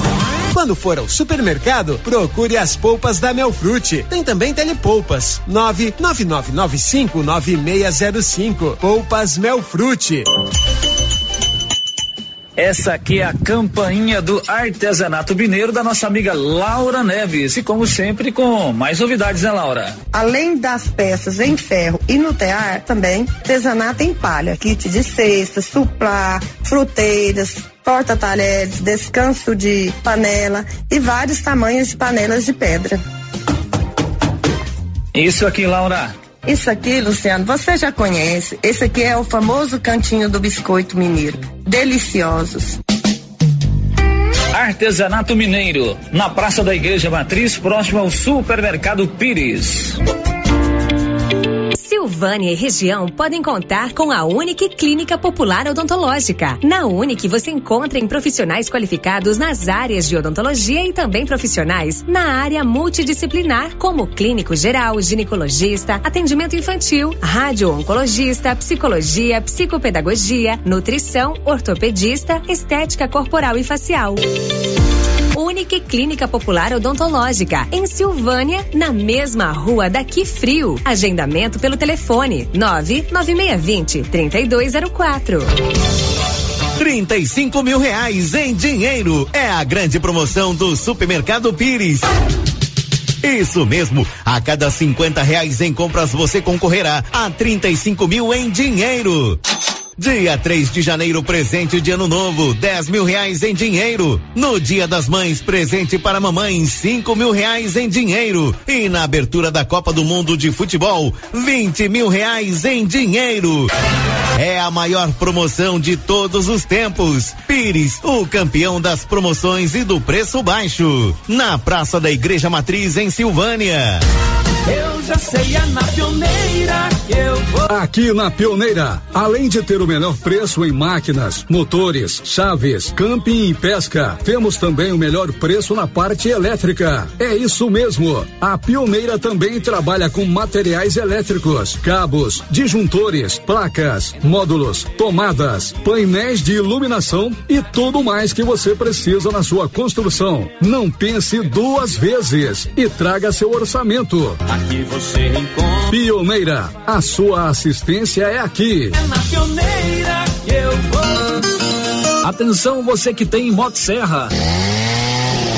Quando for ao supermercado, procure as polpas da Melfrute. Tem também telepolpas. 999959605. Polpas Melfrute.
Essa aqui é a campainha do artesanato mineiro da nossa amiga Laura Neves. E como sempre, com mais novidades, né, Laura?
Além das peças em ferro e no tear, também artesanato em palha. Kit de cestas, suplá, fruteiras, porta-talheres, descanso de panela e vários tamanhos de panelas de pedra.
Isso aqui, Laura.
Isso aqui, Luciano, você já conhece. Esse aqui é o famoso cantinho do biscoito mineiro. Deliciosos.
Artesanato Mineiro, na Praça da Igreja Matriz, próximo ao Supermercado Pires.
Silvânia e região podem contar com a Unique Clínica Popular Odontológica. Na Unique você encontra em profissionais qualificados nas áreas de odontologia e também profissionais na área multidisciplinar, como clínico geral, ginecologista, atendimento infantil, radio-oncologista, psicologia, psicopedagogia, nutrição, ortopedista, estética corporal e facial. Unique Clínica Popular Odontológica, em Silvânia, na mesma rua daqui frio. Agendamento pelo telefone 99620 3204.
35 mil reais em dinheiro. É a grande promoção do Supermercado Pires. Isso mesmo, a cada 50 reais em compras você concorrerá a 35 mil em dinheiro. Dia 3 de janeiro, presente de ano novo, 10 mil reais em dinheiro. No Dia das Mães, presente para mamãe, 5 mil reais em dinheiro. E na abertura da Copa do Mundo de Futebol, 20 mil reais em dinheiro. É a maior promoção de todos os tempos. Pires, o campeão das promoções e do preço baixo. Na Praça da Igreja Matriz, em Silvânia.
Eu já sei, é na pioneira eu vou.
Aqui na Pioneira, além de ter o menor preço em máquinas, motores, chaves, camping e pesca, temos também o melhor preço na parte elétrica. É isso mesmo. A Pioneira também trabalha com materiais elétricos, cabos, disjuntores, placas, módulos, tomadas, painéis de iluminação e tudo mais que você precisa na sua construção. Não pense duas vezes e traga seu orçamento.
Aqui você encontra.
Pioneira, a sua assistência é aqui.
É na pioneira que eu vou.
Atenção você que tem Motosserra.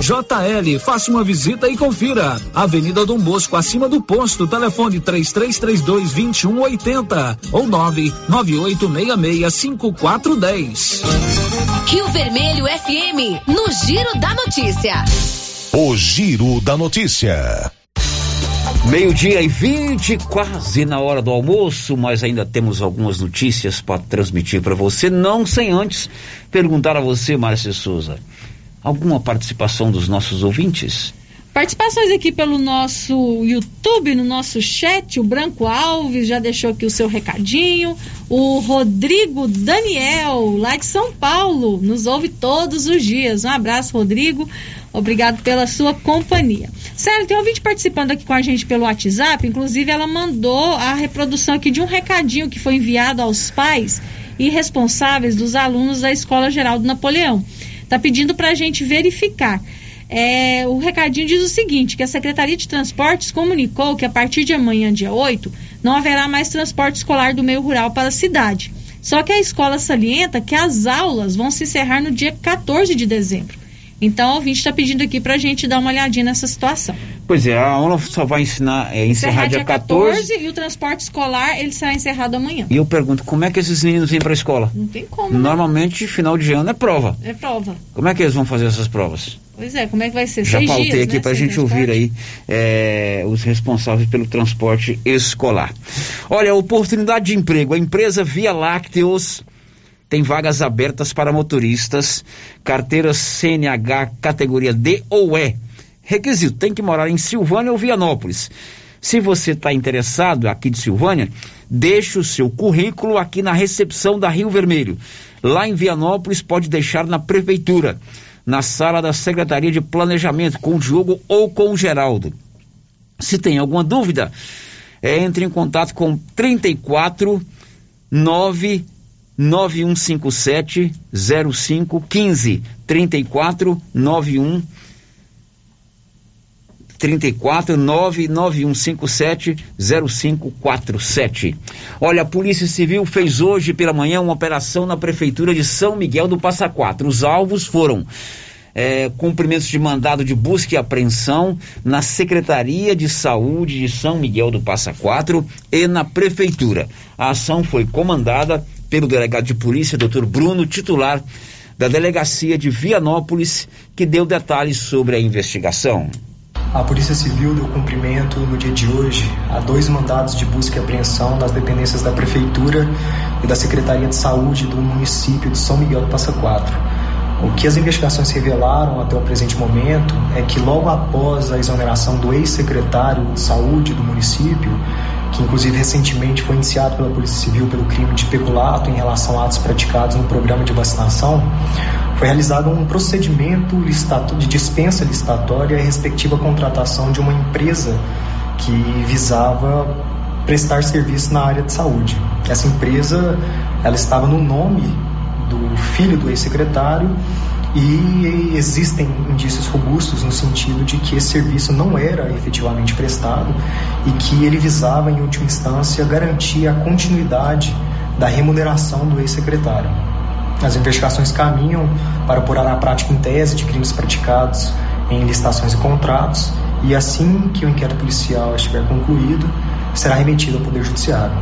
JL, faça uma visita e confira. Avenida Dom Bosco, acima do posto, telefone 3332 2180 ou 99866 5410.
Rio Vermelho FM, no Giro da Notícia.
O Giro da Notícia.
Meio-dia e 20, quase na hora do almoço, mas ainda temos algumas notícias para transmitir para você, não sem antes perguntar a você, Márcia Souza, alguma participação dos nossos ouvintes?
Participações aqui pelo nosso YouTube, no nosso chat. O Branco Alves já deixou aqui o seu recadinho. O Rodrigo Daniel, lá de São Paulo, nos ouve todos os dias. Um abraço, Rodrigo. Obrigado pela sua companhia. Sério, tem um ouvinte participando aqui com a gente pelo WhatsApp. Inclusive, ela mandou a reprodução aqui de um recadinho que foi enviado aos pais e responsáveis dos alunos da Escola Geral do Napoleão. Está pedindo para a gente verificar. É, o recadinho diz o seguinte: que a Secretaria de Transportes comunicou que a partir de amanhã, dia 8, não haverá mais transporte escolar do meio rural para a cidade. Só que a escola salienta que as aulas vão se encerrar no dia 14 de dezembro. Então, o ouvinte está pedindo aqui para a gente dar uma olhadinha nessa situação.
Pois é, a aula só vai ensinar, é, encerrar dia 14.
e o transporte escolar ele será encerrado amanhã.
E eu pergunto, como é que esses meninos vêm para a escola?
Não tem como. né?
Normalmente, final de ano é prova.
É prova.
Como é que eles vão fazer essas provas?
Pois é, como é que vai ser?
Já
Seis
pautei
dias,
aqui
né,
para a gente ouvir aí é, os responsáveis pelo transporte escolar. Olha, oportunidade de emprego. A empresa Via Lácteos tem vagas abertas para motoristas, carteira CNH categoria D ou E. Requisito: tem que morar em Silvânia ou Vianópolis. Se você está interessado aqui de Silvânia, deixe o seu currículo aqui na recepção da Rio Vermelho. Lá em Vianópolis, pode deixar na prefeitura, na sala da Secretaria de Planejamento, com o Diogo ou com o Geraldo. Se tem alguma dúvida, é, entre em contato com 34 9 9157 0515 34 91 34 99157 0547. Olha, a Polícia Civil fez hoje pela manhã uma operação na Prefeitura de São Miguel do Passa Quatro. Os alvos foram é, cumprimentos de mandado de busca e apreensão na Secretaria de Saúde de São Miguel do Passa Quatro e na Prefeitura. A ação foi comandada pelo delegado de polícia, Dr. Bruno, titular da Delegacia de Vianópolis, que deu detalhes sobre a investigação.
A Polícia Civil deu cumprimento no dia de hoje a dois mandados de busca e apreensão das dependências da Prefeitura e da Secretaria de Saúde do município de São Miguel do Passa Quatro. O que as investigações revelaram até o presente momento é que logo após a exoneração do ex-secretário de saúde do município, que inclusive recentemente foi iniciado pela Polícia Civil pelo crime de peculato em relação a atos praticados no programa de vacinação, foi realizado um procedimento de dispensa licitatória e respectiva contratação de uma empresa que visava prestar serviço na área de saúde. Essa empresa, ela estava no nome do filho do ex-secretário e existem indícios robustos no sentido de que esse serviço não era efetivamente prestado e que ele visava, em última instância, garantir a continuidade da remuneração do ex-secretário. As investigações caminham para apurar a prática em tese de crimes praticados em licitações e contratos e assim que o inquérito policial estiver concluído, será remetido ao Poder Judiciário.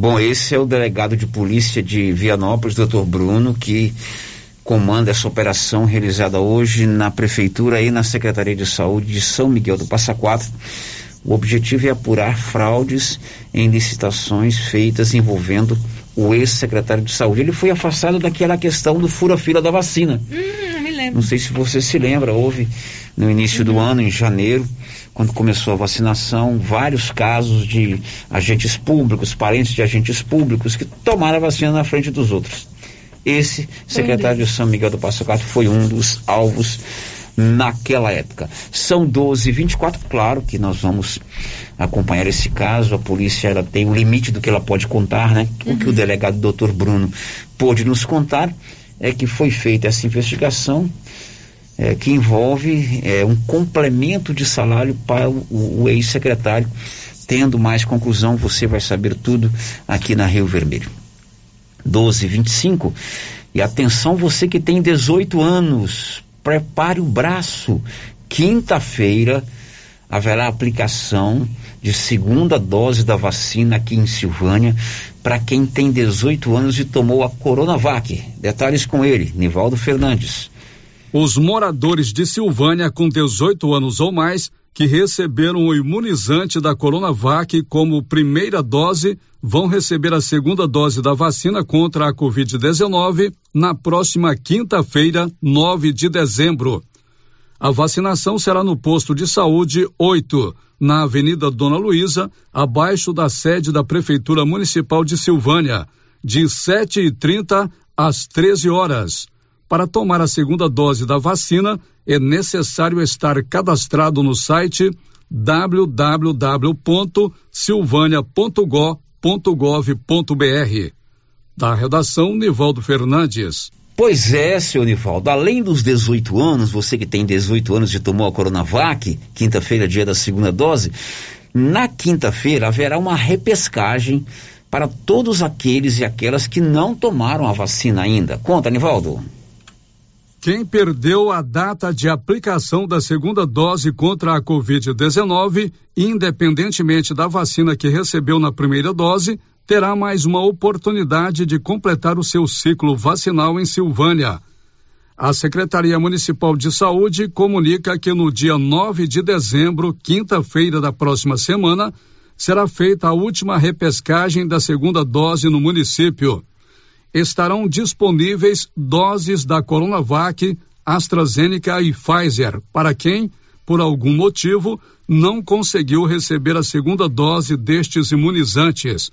Bom, esse é o delegado de polícia de Vianópolis, doutor Bruno, que comanda essa operação realizada hoje na Prefeitura e na Secretaria de Saúde de São Miguel do Passa Quatro. O objetivo é apurar fraudes em licitações feitas envolvendo o ex-secretário de Saúde. Ele foi afastado daquela questão do fura-fila da vacina.
Hum.
Não sei se você se lembra, houve no início do ano, em janeiro, quando começou a vacinação, vários casos de agentes públicos, parentes de agentes públicos, que tomaram a vacina na frente dos outros. Esse secretário de São Miguel do Passo Quatro foi um dos alvos naquela época. São 12 e 24 claro que nós vamos acompanhar esse caso. A polícia ela tem o limite do que ela pode contar, né? Uhum. O que o delegado doutor Bruno pôde nos contar é que foi feita essa investigação é, que envolve é, um complemento de salário para o, o ex-secretário. Tendo mais conclusão, você vai saber tudo aqui na Rio Vermelho. 1225. E atenção, você que tem 18 anos, prepare o braço. Quinta-feira haverá aplicação de segunda dose da vacina aqui em Silvânia para quem tem 18 anos e tomou a Coronavac. Detalhes com ele, Nivaldo Fernandes.
Os moradores de Silvânia com 18 anos ou mais que receberam o imunizante da Coronavac como primeira dose vão receber a segunda dose da vacina contra a Covid-19 na próxima quinta-feira, 9 de dezembro. A vacinação será no posto de saúde 8, na Avenida Dona Luísa, abaixo da sede da Prefeitura Municipal de Silvânia, de 7h30 às 13 horas. Para tomar a segunda dose da vacina, é necessário estar cadastrado no site www.silvânia.gov.br. Da redação, Nivaldo Fernandes.
Pois é, seu Nivaldo, além dos 18 anos, você que tem 18 anos e tomou a Coronavac, quinta-feira, dia da segunda dose, na quinta-feira haverá uma repescagem para todos aqueles e aquelas que não tomaram a vacina ainda. Conta, Nivaldo.
Quem perdeu a data de aplicação da segunda dose contra a Covid-19, independentemente da vacina que recebeu na primeira dose, terá mais uma oportunidade de completar o seu ciclo vacinal em Silvânia. A Secretaria Municipal de Saúde comunica que no dia 9 de dezembro, quinta-feira da próxima semana, será feita a última repescagem da segunda dose no município estarão disponíveis doses da Coronavac, AstraZeneca e Pfizer para quem, por algum motivo, não conseguiu receber a segunda dose destes imunizantes.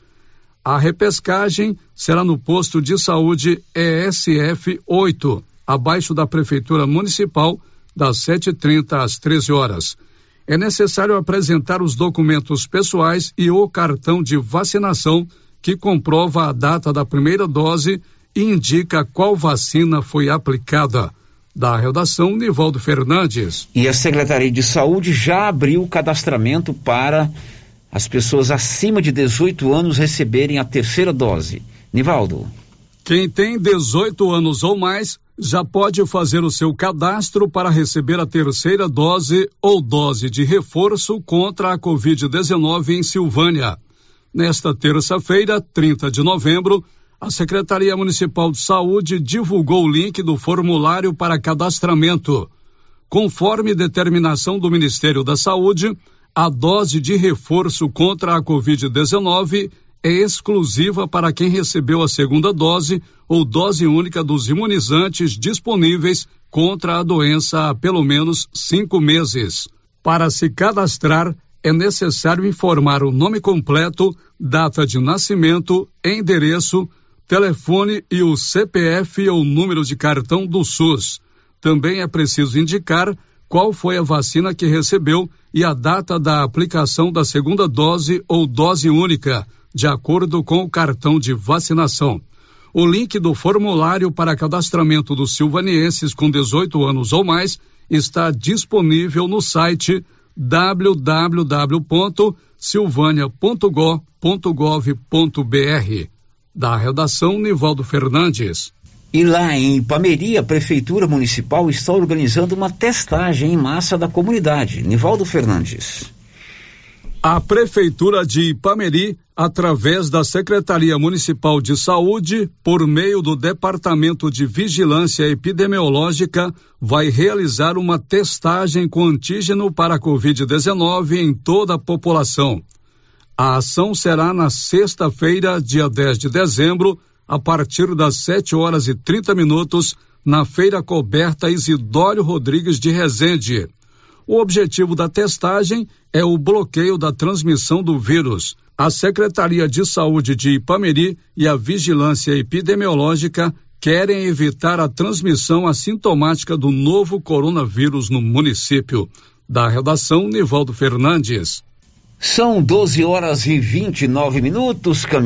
A repescagem será no posto de saúde ESF 8, abaixo da Prefeitura Municipal, das 7h30 às 13 horas. É necessário apresentar os documentos pessoais e o cartão de vacinação que comprova a data da primeira dose e indica qual vacina foi aplicada. Da redação, Nivaldo Fernandes.
E a Secretaria de Saúde já abriu o cadastramento para as pessoas acima de 18 anos receberem a terceira dose. Nivaldo.
Quem tem 18 anos ou mais já pode fazer o seu cadastro para receber a terceira dose ou dose de reforço contra a Covid-19 em Silvânia. Nesta terça-feira, 30 de novembro, a Secretaria Municipal de Saúde divulgou o link do formulário para cadastramento. Conforme determinação do Ministério da Saúde, a dose de reforço contra a Covid-19 é exclusiva para quem recebeu a segunda dose ou dose única dos imunizantes disponíveis contra a doença há pelo menos cinco meses. Para se cadastrar, é necessário informar o nome completo, data de nascimento, endereço, telefone e o CPF ou número de cartão do SUS. Também é preciso indicar qual foi a vacina que recebeu e a data da aplicação da segunda dose ou dose única, de acordo com o cartão de vacinação. O link do formulário para cadastramento dos silvanienses com 18 anos ou mais está disponível no site www.silvania.gov.br. Da redação Nivaldo Fernandes.
E lá em Pameri, a Prefeitura Municipal está organizando uma testagem em massa da comunidade. Nivaldo Fernandes.
A Prefeitura de Ipameri, através da Secretaria Municipal de Saúde, por meio do Departamento de Vigilância Epidemiológica, vai realizar uma testagem com antígeno para a Covid-19 em toda a população. A ação será na sexta-feira, dia 10 de dezembro, a partir das 7 horas e 30 minutos, na feira coberta Isidório Rodrigues de Resende. O objetivo da testagem é o bloqueio da transmissão do vírus. A Secretaria de Saúde de Ipameri e a Vigilância Epidemiológica querem evitar a transmissão assintomática do novo coronavírus no município. Da redação, Nivaldo Fernandes.
São 12 horas e 29 minutos.